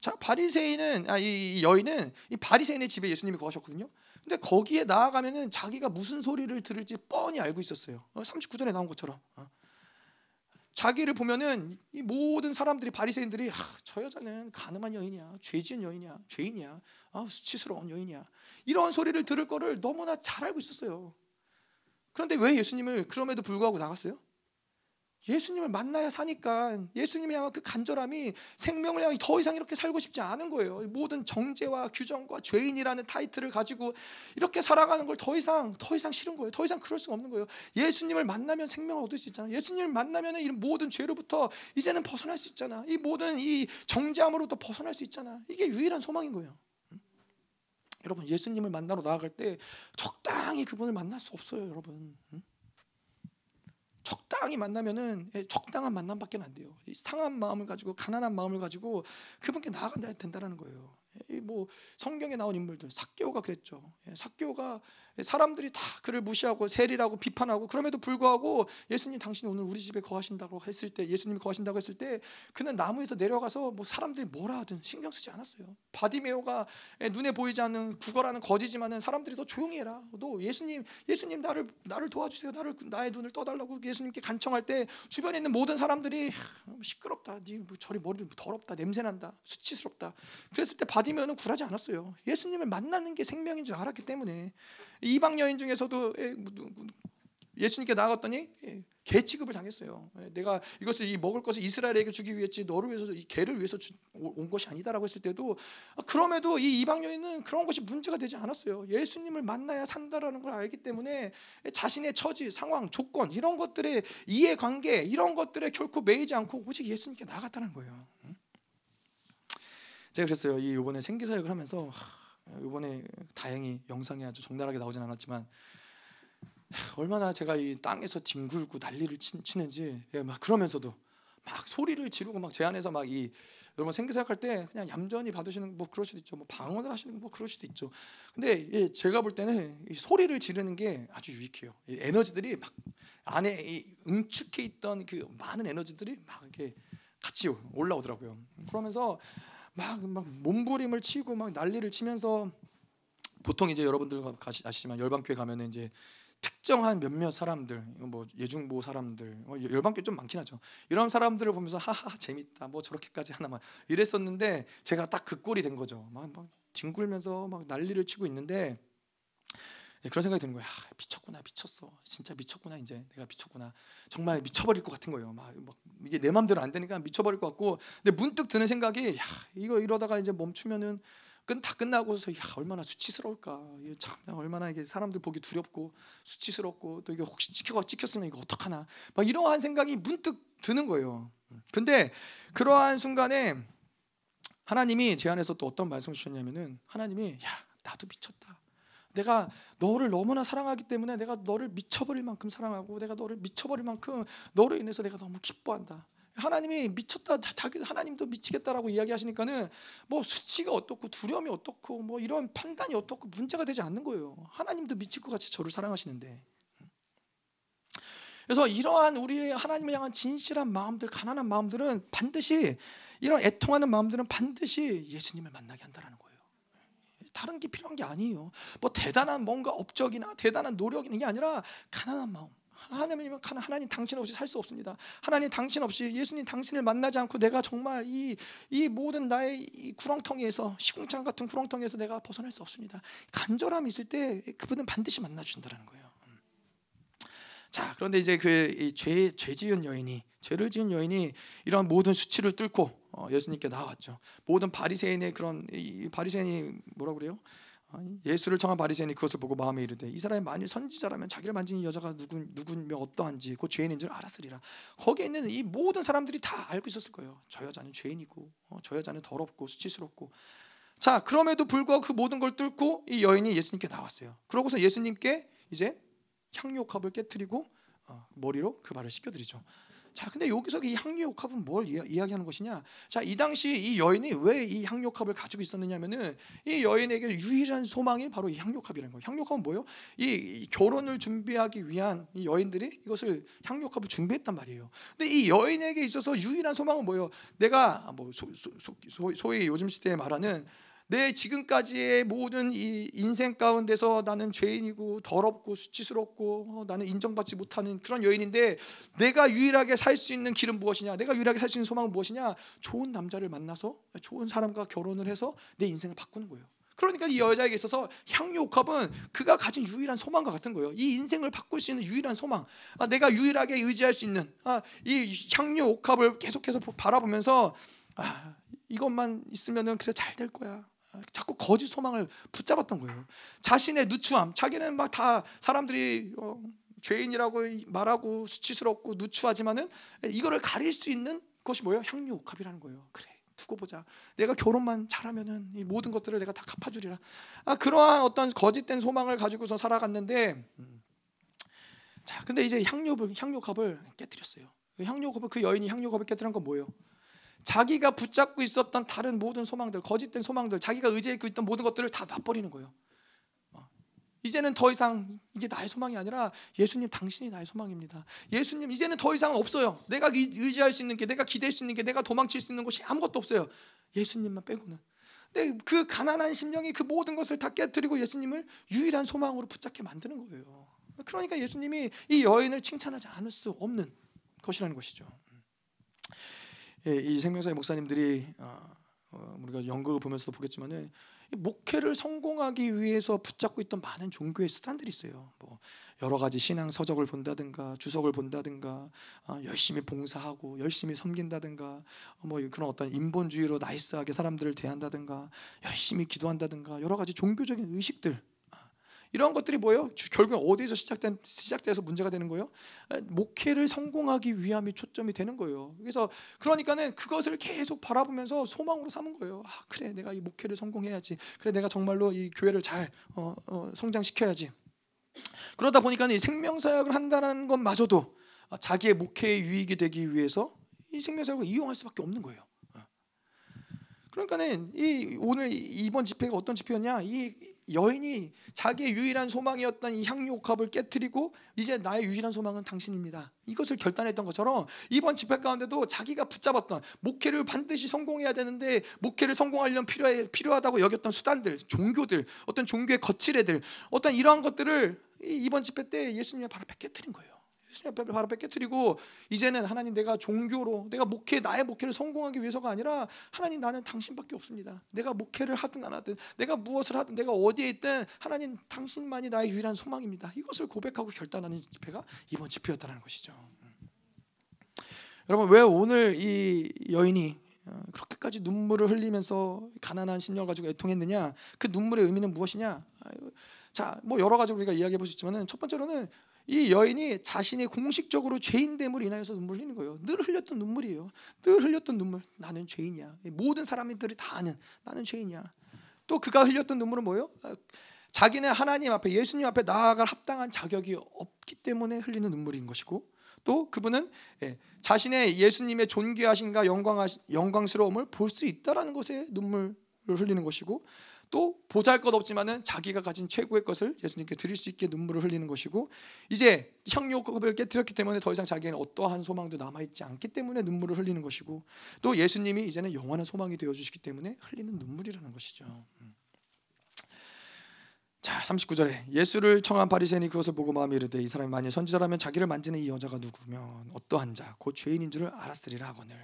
자, 바리새인은 아, 이 여인은 이 바리새인의 집에 예수님이 거하셨거든요. 근데 거기에 나아가면은 자기가 무슨 소리를 들을지 뻔히 알고 있었어요. 39절에 나온 것처럼. 어. 자기를 보면은 이 모든 사람들이 바리새인들이 아, 저 여자는 가늠한 여인이야, 죄지은 여인이야, 죄인이야, 아, 수치스러운 여인이야. 이런 소리를 들을 거를 너무나 잘 알고 있었어요. 그런데 왜 예수님을 그럼에도 불구하고 나갔어요? 예수님을 만나야 사니까 예수님이 향한 그 간절함이 생명을 향해 더 이상 이렇게 살고 싶지 않은 거예요. 모든 정죄와 규정과 죄인이라는 타이틀을 가지고 이렇게 살아가는 걸 더 이상 더 이상 싫은 거예요. 더 이상 그럴 수가 없는 거예요. 예수님을 만나면 생명을 얻을 수 있잖아. 예수님을 만나면 이 모든 죄로부터 이제는 벗어날 수 있잖아. 이 모든 이 정죄함으로부터 벗어날 수 있잖아. 이게 유일한 소망인 거예요. 여러분 예수님을 만나러 나아갈 때 적당히 그분을 만날 수 없어요, 여러분. 적당히 만나면은 예, 적당한 만남밖에 안 돼요. 상한 마음을 가지고 가난한 마음을 가지고 그분께 나아간다 된다라는 거예요. 뭐 성경에 나온 인물들 사개오가 그랬죠. 예, 사개오가 사람들이 다 그를 무시하고 세리라고 비판하고 그럼에도 불구하고 예수님 당신 오늘 우리 집에 거하신다고 했을 때 예수님이 거하신다고 했을 때 그는 나무에서 내려가서 뭐 사람들이 뭐라 하든 신경 쓰지 않았어요. 바디메오가 눈에 보이지 않는 구걸하는 거지지만은 사람들이 너 조용히 해라. 너 예수님 예수님 나를 나를 도와주세요. 나를 나의 눈을 떠달라고 예수님께 간청할 때 주변에 있는 모든 사람들이 시끄럽다. 네뭐 저리 머리 더럽다. 냄새 난다. 수치스럽다. 그랬을 때 바디메오는 굴하지 않았어요. 예수님을 만나는 게 생명인 줄 알았기 때문에 이방 여인 중에서도 예수님께 나갔더니 개 취급을 당했어요. 내가 이것을 이 먹을 것을 이스라엘에게 주기 위했지 너를 위해서 이 개를 위해서 온 것이 아니다라고 했을 때도 그럼에도 이 이방 여인은 그런 것이 문제가 되지 않았어요. 예수님을 만나야 산다라는 걸 알기 때문에 자신의 처지, 상황, 조건 이런 것들의 이해 관계 이런 것들에 결코 매이지 않고 오직 예수님께 나갔다는 거예요. 제가 그랬어요. 이 이번에 생기사역을 하면서 이번에 다행히 영상이 아주 적나라하게 나오진 않았지만 얼마나 제가 이 땅에서 뒹굴고 난리를 치는지 예, 막 그러면서도 막 소리를 지르고 막 제 안에서 막 이 여러분 생기사역할 때 그냥 얌전히 받으시는 뭐 그럴 수도 있죠. 뭐 방언을 하시는 뭐 그럴 수도 있죠. 근데 예, 제가 볼 때는 이 소리를 지르는 게 아주 유익해요. 이 에너지들이 막 안에 이 응축해 있던 그 많은 에너지들이 막 이렇게 같이 올라오더라고요. 그러면서 막, 막 몸부림을 치고 막 난리를 치면서 보통 이제 여러분들 아시지만 열방교회 가면은 이제 특정한 몇몇 사람들, 뭐 예중보 사람들, 뭐 열방교 좀 많긴 하죠. 이런 사람들을 보면서 하하 재밌다, 뭐 저렇게까지 하나만 이랬었는데 제가 딱 그 꼴이 된 거죠. 막, 막 뒹굴면서 막 난리를 치고 있는데 네, 그런 생각이 드는 거예요. 아, 미쳤구나, 미쳤어. 진짜 미쳤구나, 이제 내가 미쳤구나. 정말 미쳐버릴 것 같은 거예요. 막, 막 이게 내 마음대로 안 되니까 미쳐버릴 것 같고. 근데 문득 드는 생각이, 야, 이거 이러다가 이제 멈추면은 끝다 끝나고서 야 얼마나 수치스러울까. 참 얼마나 이게 사람들 보기 두렵고 수치스럽고 또 이게 혹시 찍혀 찍혔으면 이거 어떡하나. 막 이러한 생각이 문득 드는 거예요. 근데 그러한 순간에 하나님이 제 안에서 또 어떤 말씀을 주셨냐면은 하나님이 야 나도 미쳤다. 내가 너를 너무나 사랑하기 때문에 내가 너를 미쳐버릴 만큼 사랑하고 내가 너를 미쳐버릴 만큼 너로 인해서 내가 너무 기뻐한다. 하나님이 미쳤다, 자기 하나님도 미치겠다라고 이야기하시니까는 뭐 수치가 어떻고 두려움이 어떻고 뭐 이런 판단이 어떻고 문제가 되지 않는 거예요. 하나님도 미칠 것 같이 저를 사랑하시는데. 그래서 이러한 우리의 하나님을 향한 진실한 마음들, 가난한 마음들은 반드시 이런 애통하는 마음들은 반드시 예수님을 만나게 한다라는 거예요. 다른 게 필요한 게 아니에요. 뭐 대단한 뭔가 업적이나 대단한 노력이 게 아니라 가난한 마음. 하나님이면 하나님 당신 없이 살 수 없습니다. 하나님 당신 없이 예수님 당신을 만나지 않고 내가 정말 이, 이 모든 나의 이 구렁텅이에서 시궁창 같은 구렁텅이에서 내가 벗어날 수 없습니다. 간절함이 있을 때 그분은 반드시 만나 주신다는 거예요. 자, 그런데 이제 그 죄 죄 지은 여인이 죄를 지은 여인이 이런 모든 수치를 뚫고 어, 예수님께 나왔죠. 모든 바리새인의 그런 이 바리새인이 뭐라 그래요? 어, 예수를 청한 바리새인이 그것을 보고 마음에 이르되 이 사람이 만일 선지자라면 자기를 이 여자가 누군 누군며 어떠한지 그 죄인인 줄 알았으리라. 거기에 있는 이 모든 사람들이 다 알고 있었을 거예요. 저 여자는 죄인이고 어, 저 여자는 더럽고 수치스럽고 자 그럼에도 불구하고 그 모든 걸 뚫고 이 여인이 예수님께 나왔어요. 그러고서 예수님께 이제 향유옥합을 깨뜨리고 어, 머리로 그 발을 씻겨드리죠. 자, 근데 여기서 이 향유옥합은 뭘 이야기하는 것이냐? 자, 이 당시 이 여인이 왜 이 향유옥합을 가지고 있었느냐면은 이 여인에게 유일한 소망이 바로 이 향유옥합이라는 거예요. 향유옥합은 뭐예요? 이 결혼을 준비하기 위한 이 여인들이 이것을 향유옥합을 준비했단 말이에요. 근데 이 여인에게 있어서 유일한 소망은 뭐예요? 내가 뭐 소, 소, 소, 소위 요즘 시대에 말하는 내 지금까지의 모든 이 인생 가운데서 나는 죄인이고 더럽고 수치스럽고 어, 나는 인정받지 못하는 그런 여인인데 내가 유일하게 살 수 있는 길은 무엇이냐? 내가 유일하게 살 수 있는 소망은 무엇이냐? 좋은 남자를 만나서 좋은 사람과 결혼을 해서 내 인생을 바꾸는 거예요. 그러니까 이 여자에게 있어서 향유옥합은 그가 가진 유일한 소망과 같은 거예요. 이 인생을 바꿀 수 있는 유일한 소망. 아, 내가 유일하게 의지할 수 있는 아, 이 향유옥합을 계속해서 바라보면서 아, 이것만 있으면은 그래 잘 될 거야. 자꾸 거짓 소망을 붙잡았던 거예요. 자신의 누추함, 자기는 막 다 사람들이 어, 죄인이라고 말하고 수치스럽고 누추하지만은 이거를 가릴 수 있는 것이 뭐예요? 향유옥합이라는 거예요. 그래. 두고 보자. 내가 결혼만 잘하면은 이 모든 것들을 내가 다 갚아주리라. 아 그러한 어떤 거짓된 소망을 가지고서 살아갔는데, 음. 자 근데 이제 향유을 향유컵을 깨뜨렸어요. 향유컵을 그 여인이 향유컵을 깨뜨린 건 뭐예요? 자기가 붙잡고 있었던 다른 모든 소망들, 거짓된 소망들, 자기가 의지하고 있던 모든 것들을 다 놔버리는 거예요. 어. 이제는 더 이상 이게 나의 소망이 아니라 예수님 당신이 나의 소망입니다. 예수님 이제는 더 이상은 없어요. 내가 의지할 수 있는 게, 내가 기댈 수 있는 게, 내가 도망칠 수 있는 것이 아무것도 없어요. 예수님만 빼고는. 그 가난한 심령이 그 모든 것을 다 깨뜨리고 예수님을 유일한 소망으로 붙잡게 만드는 거예요. 그러니까 예수님이 이 여인을 칭찬하지 않을 수 없는 것이라는 것이죠. 예, 이 생명사의 목사님들이 어, 어, 우리가 연극을 보면서도 보겠지만은 목회를 성공하기 위해서 붙잡고 있던 많은 종교의 수단들이 있어요. 뭐 여러 가지 신앙 서적을 본다든가 주석을 본다든가 어, 열심히 봉사하고 열심히 섬긴다든가 뭐 그런 어떤 인본주의로 나이스하게 사람들을 대한다든가 열심히 기도한다든가 여러 가지 종교적인 의식들 이런 것들이 뭐예요? 결국 어디서 시작된 시작돼서 문제가 되는 거예요? 목회를 성공하기 위함이 초점이 되는 거예요. 그래서 그러니까는 그것을 계속 바라보면서 소망으로 삼은 거예요. 아 그래 내가 이 목회를 성공해야지. 그래 내가 정말로 이 교회를 잘 어, 어, 성장시켜야지. 그러다 보니까 이 생명사역을 한다는 것마저도 자기의 목회의 유익이 되기 위해서 이 생명사역을 이용할 수밖에 없는 거예요. 어. 그러니까는 이 오늘 이번 집회가 어떤 집회였냐? 이 여인이 자기의 유일한 소망이었던 이 향유옥합을 깨뜨리고 이제 나의 유일한 소망은 당신입니다. 이것을 결단했던 것처럼 이번 집회 가운데도 자기가 붙잡았던 목회를 반드시 성공해야 되는데 목회를 성공하려면 필요해, 필요하다고 여겼던 수단들, 종교들, 어떤 종교의 거칠애들, 어떤 이러한 것들을 이번 집회 때 예수님의 발 앞에 깨뜨린 거예요. 예수님 앞에 바로 깨뜨리고 이제는 하나님 내가 종교로 내가 목회 나의 목회를 성공하기 위해서가 아니라 하나님 나는 당신밖에 없습니다. 내가 목회를 하든 안 하든 내가 무엇을 하든 내가 어디에 있든 하나님 당신만이 나의 유일한 소망입니다. 이것을 고백하고 결단하는 집회가 이번 집회였다는 것이죠. 여러분 왜 오늘 이 여인이 어, 그렇게까지 눈물을 흘리면서 가난한 심령 가지고 애통했느냐? 그 눈물의 의미는 무엇이냐? 자, 뭐 여러 가지 우리가 이야기해 볼 수 있지만은 첫 번째로는 이 여인이 자신이 공식적으로 죄인됨으로 인하여서 눈물 흘리는 거예요. 늘 흘렸던 눈물이에요. 늘 흘렸던 눈물. 나는 죄인이야. 모든 사람들이 다 아는 나는 죄인이야. 또 그가 흘렸던 눈물은 뭐예요? 아, 자기는 하나님 앞에 예수님 앞에 나아갈 합당한 자격이 없기 때문에 흘리는 눈물인 것이고 또 그분은 예, 자신의 예수님의 존귀하신가 영광하 영광스러움을 볼 수 있다라는 것에 눈물을 흘리는 것이고 또 보잘 것 없지만은 자기가 가진 최고의 것을 예수님께 드릴 수 있게 눈물을 흘리는 것이고 이제 향유급을 깨뜨렸기 때문에 더 이상 자기에는 어떠한 소망도 남아 있지 않기 때문에 눈물을 흘리는 것이고 또 예수님이 이제는 영원한 소망이 되어 주시기 때문에 흘리는 눈물이라는 것이죠. 음. 자, 39절에 예수를 청한 바리새인이 그것을 보고 마음에 이르되 이 사람이 만일 선지자라면 자기를 만지는 이 여자가 누구면 어떠한 자 곧 죄인인 줄을 알았으리라 하거늘.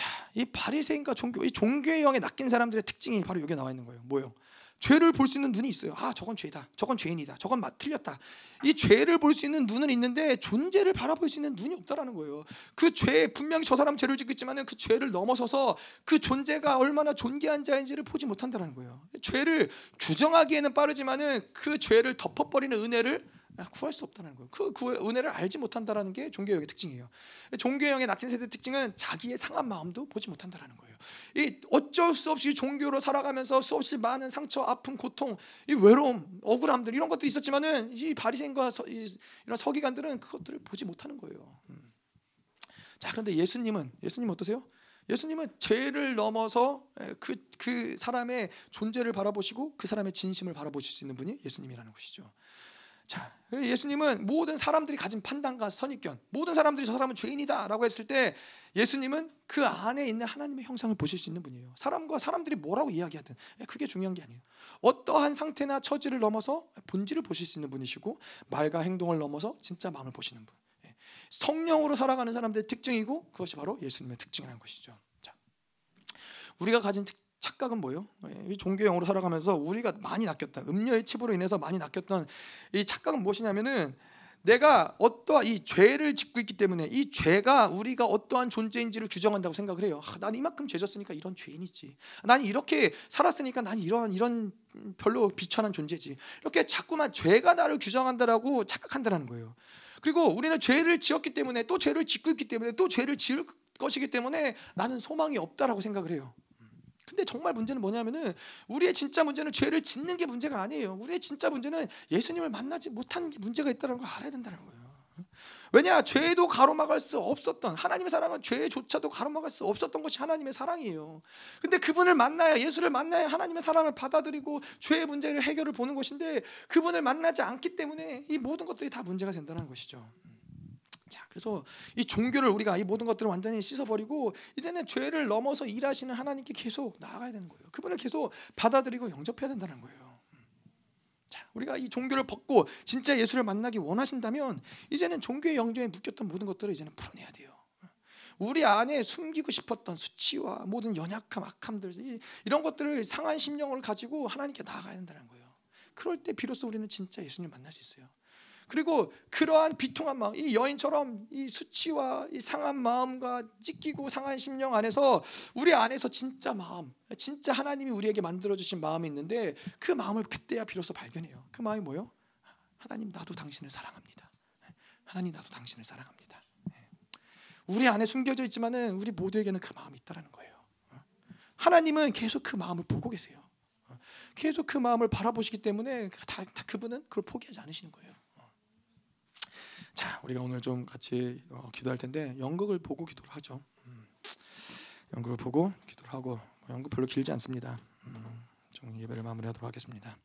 자, 이 바리새인과 종교, 이 종교의 영에 낚인 사람들의 특징이 바로 여기 나와 있는 거예요. 뭐요? 죄를 볼 수 있는 눈이 있어요. 아, 저건 죄다. 저건 죄인이다. 저건 맞 틀렸다. 이 죄를 볼 수 있는 눈은 있는데 존재를 바라볼 수 있는 눈이 없다라는 거예요. 그 죄, 분명히 저 사람 죄를 짓고 있지만은 그 죄를 넘어서서 그 존재가 얼마나 존귀한 자인지를 보지 못한다라는 거예요. 죄를 규정하기에는 빠르지만은 그 죄를 덮어버리는 은혜를 구할 수 없다는 거예요. 그, 그 은혜를 알지 못한다라는 게 종교형의 특징이에요. 종교형의 낙진 세대 특징은 자기의 상한 마음도 보지 못한다라는 거예요. 이 어쩔 수 없이 종교로 살아가면서 수없이 많은 상처, 아픔, 고통, 이 외로움, 억울함들 이런 것들이 있었지만은 이 바리새인과 이런 서기관들은 그것들을 보지 못하는 거예요. 음. 자 그런데 예수님은 예수님 어떠세요? 예수님은 죄를 넘어서 그, 그 사람의 존재를 바라보시고 그 사람의 진심을 바라보실 수 있는 분이 예수님이라는 것이죠. 자, 예수님은 모든 사람들이 가진 판단과 선입견, 모든 사람들이 저 사람은 죄인이다라고 했을 때 예수님은 그 안에 있는 하나님의 형상을 보실 수 있는 분이에요. 사람과 사람들이 뭐라고 이야기하든 그게 중요한 게 아니에요. 어떠한 상태나 처지를 넘어서 본질을 보실 수 있는 분이시고 말과 행동을 넘어서 진짜 마음을 보시는 분. 예. 성령으로 살아가는 사람들의 특징이고 그것이 바로 예수님의 특징이라는 것이죠. 자, 우리가 가진 특, 착각은 뭐예요? 이 종교형으로 살아가면서 우리가 많이 낚였다. 음료의 칩으로 인해서 많이 낚였던 이 착각은 무엇이냐면은 내가 어떠한 이 죄를 짓고 있기 때문에 이 죄가 우리가 어떠한 존재인지를 규정한다고 생각을 해요. 아, 난 이만큼 죄졌으니까 이런 죄인이지. 난 이렇게 살았으니까 난 이런 이런 별로 비천한 존재지. 이렇게 자꾸만 죄가 나를 규정한다라고 착각한다는 거예요. 그리고 우리는 죄를 지었기 때문에 또 죄를 짓고 있기 때문에 또 죄를 지을 것이기 때문에 나는 소망이 없다라고 생각을 해요. 근데 정말 문제는 뭐냐면은 우리의 진짜 문제는 죄를 짓는 게 문제가 아니에요. 우리의 진짜 문제는 예수님을 만나지 못한 게 문제가 있다는 걸 알아야 된다는 거예요. 왜냐 죄도 가로막을 수 없었던 하나님의 사랑은 죄조차도 가로막을 수 없었던 것이 하나님의 사랑이에요. 근데 그분을 만나야 예수를 만나야 하나님의 사랑을 받아들이고 죄의 문제를 해결을 보는 것인데 그분을 만나지 않기 때문에 이 모든 것들이 다 문제가 된다는 것이죠. 자, 그래서 이 종교를 우리가 이 모든 것들을 완전히 씻어버리고 이제는 죄를 넘어서 일하시는 하나님께 계속 나아가야 되는 거예요. 그분을 계속 받아들이고 영접해야 된다는 거예요. 자, 우리가 이 종교를 벗고 진짜 예수를 만나기 원하신다면 이제는 종교의 영역에 묶였던 모든 것들을 이제는 풀어내야 돼요. 우리 안에 숨기고 싶었던 수치와 모든 연약함, 악함들 이런 것들을 상한 심령을 가지고 하나님께 나아가야 된다는 거예요. 그럴 때 비로소 우리는 진짜 예수님 만날 수 있어요. 그리고 그러한 비통한 마음, 이 여인처럼 이 수치와 이 상한 마음과 찢기고 상한 심령 안에서 우리 안에서 진짜 마음, 진짜 하나님이 우리에게 만들어 주신 마음이 있는데 그 마음을 그때야 비로소 발견해요. 그 마음이 뭐요? 하나님 나도 당신을 사랑합니다. 하나님 나도 당신을 사랑합니다. 우리 안에 숨겨져 있지만은 우리 모두에게는 그 마음이 있다라는 거예요. 하나님은 계속 그 마음을 보고 계세요. 계속 그 마음을 바라보시기 때문에 다, 다 그분은 그걸 포기하지 않으시는 거예요. 자, 우리가 오늘 좀 같이 어, 기도할 텐데 연극을 보고 기도를 하죠. 음, 연극을 보고 기도를 하고 뭐 연극 별로 길지 않습니다. 음, 좀 예배를 마무리하도록 하겠습니다.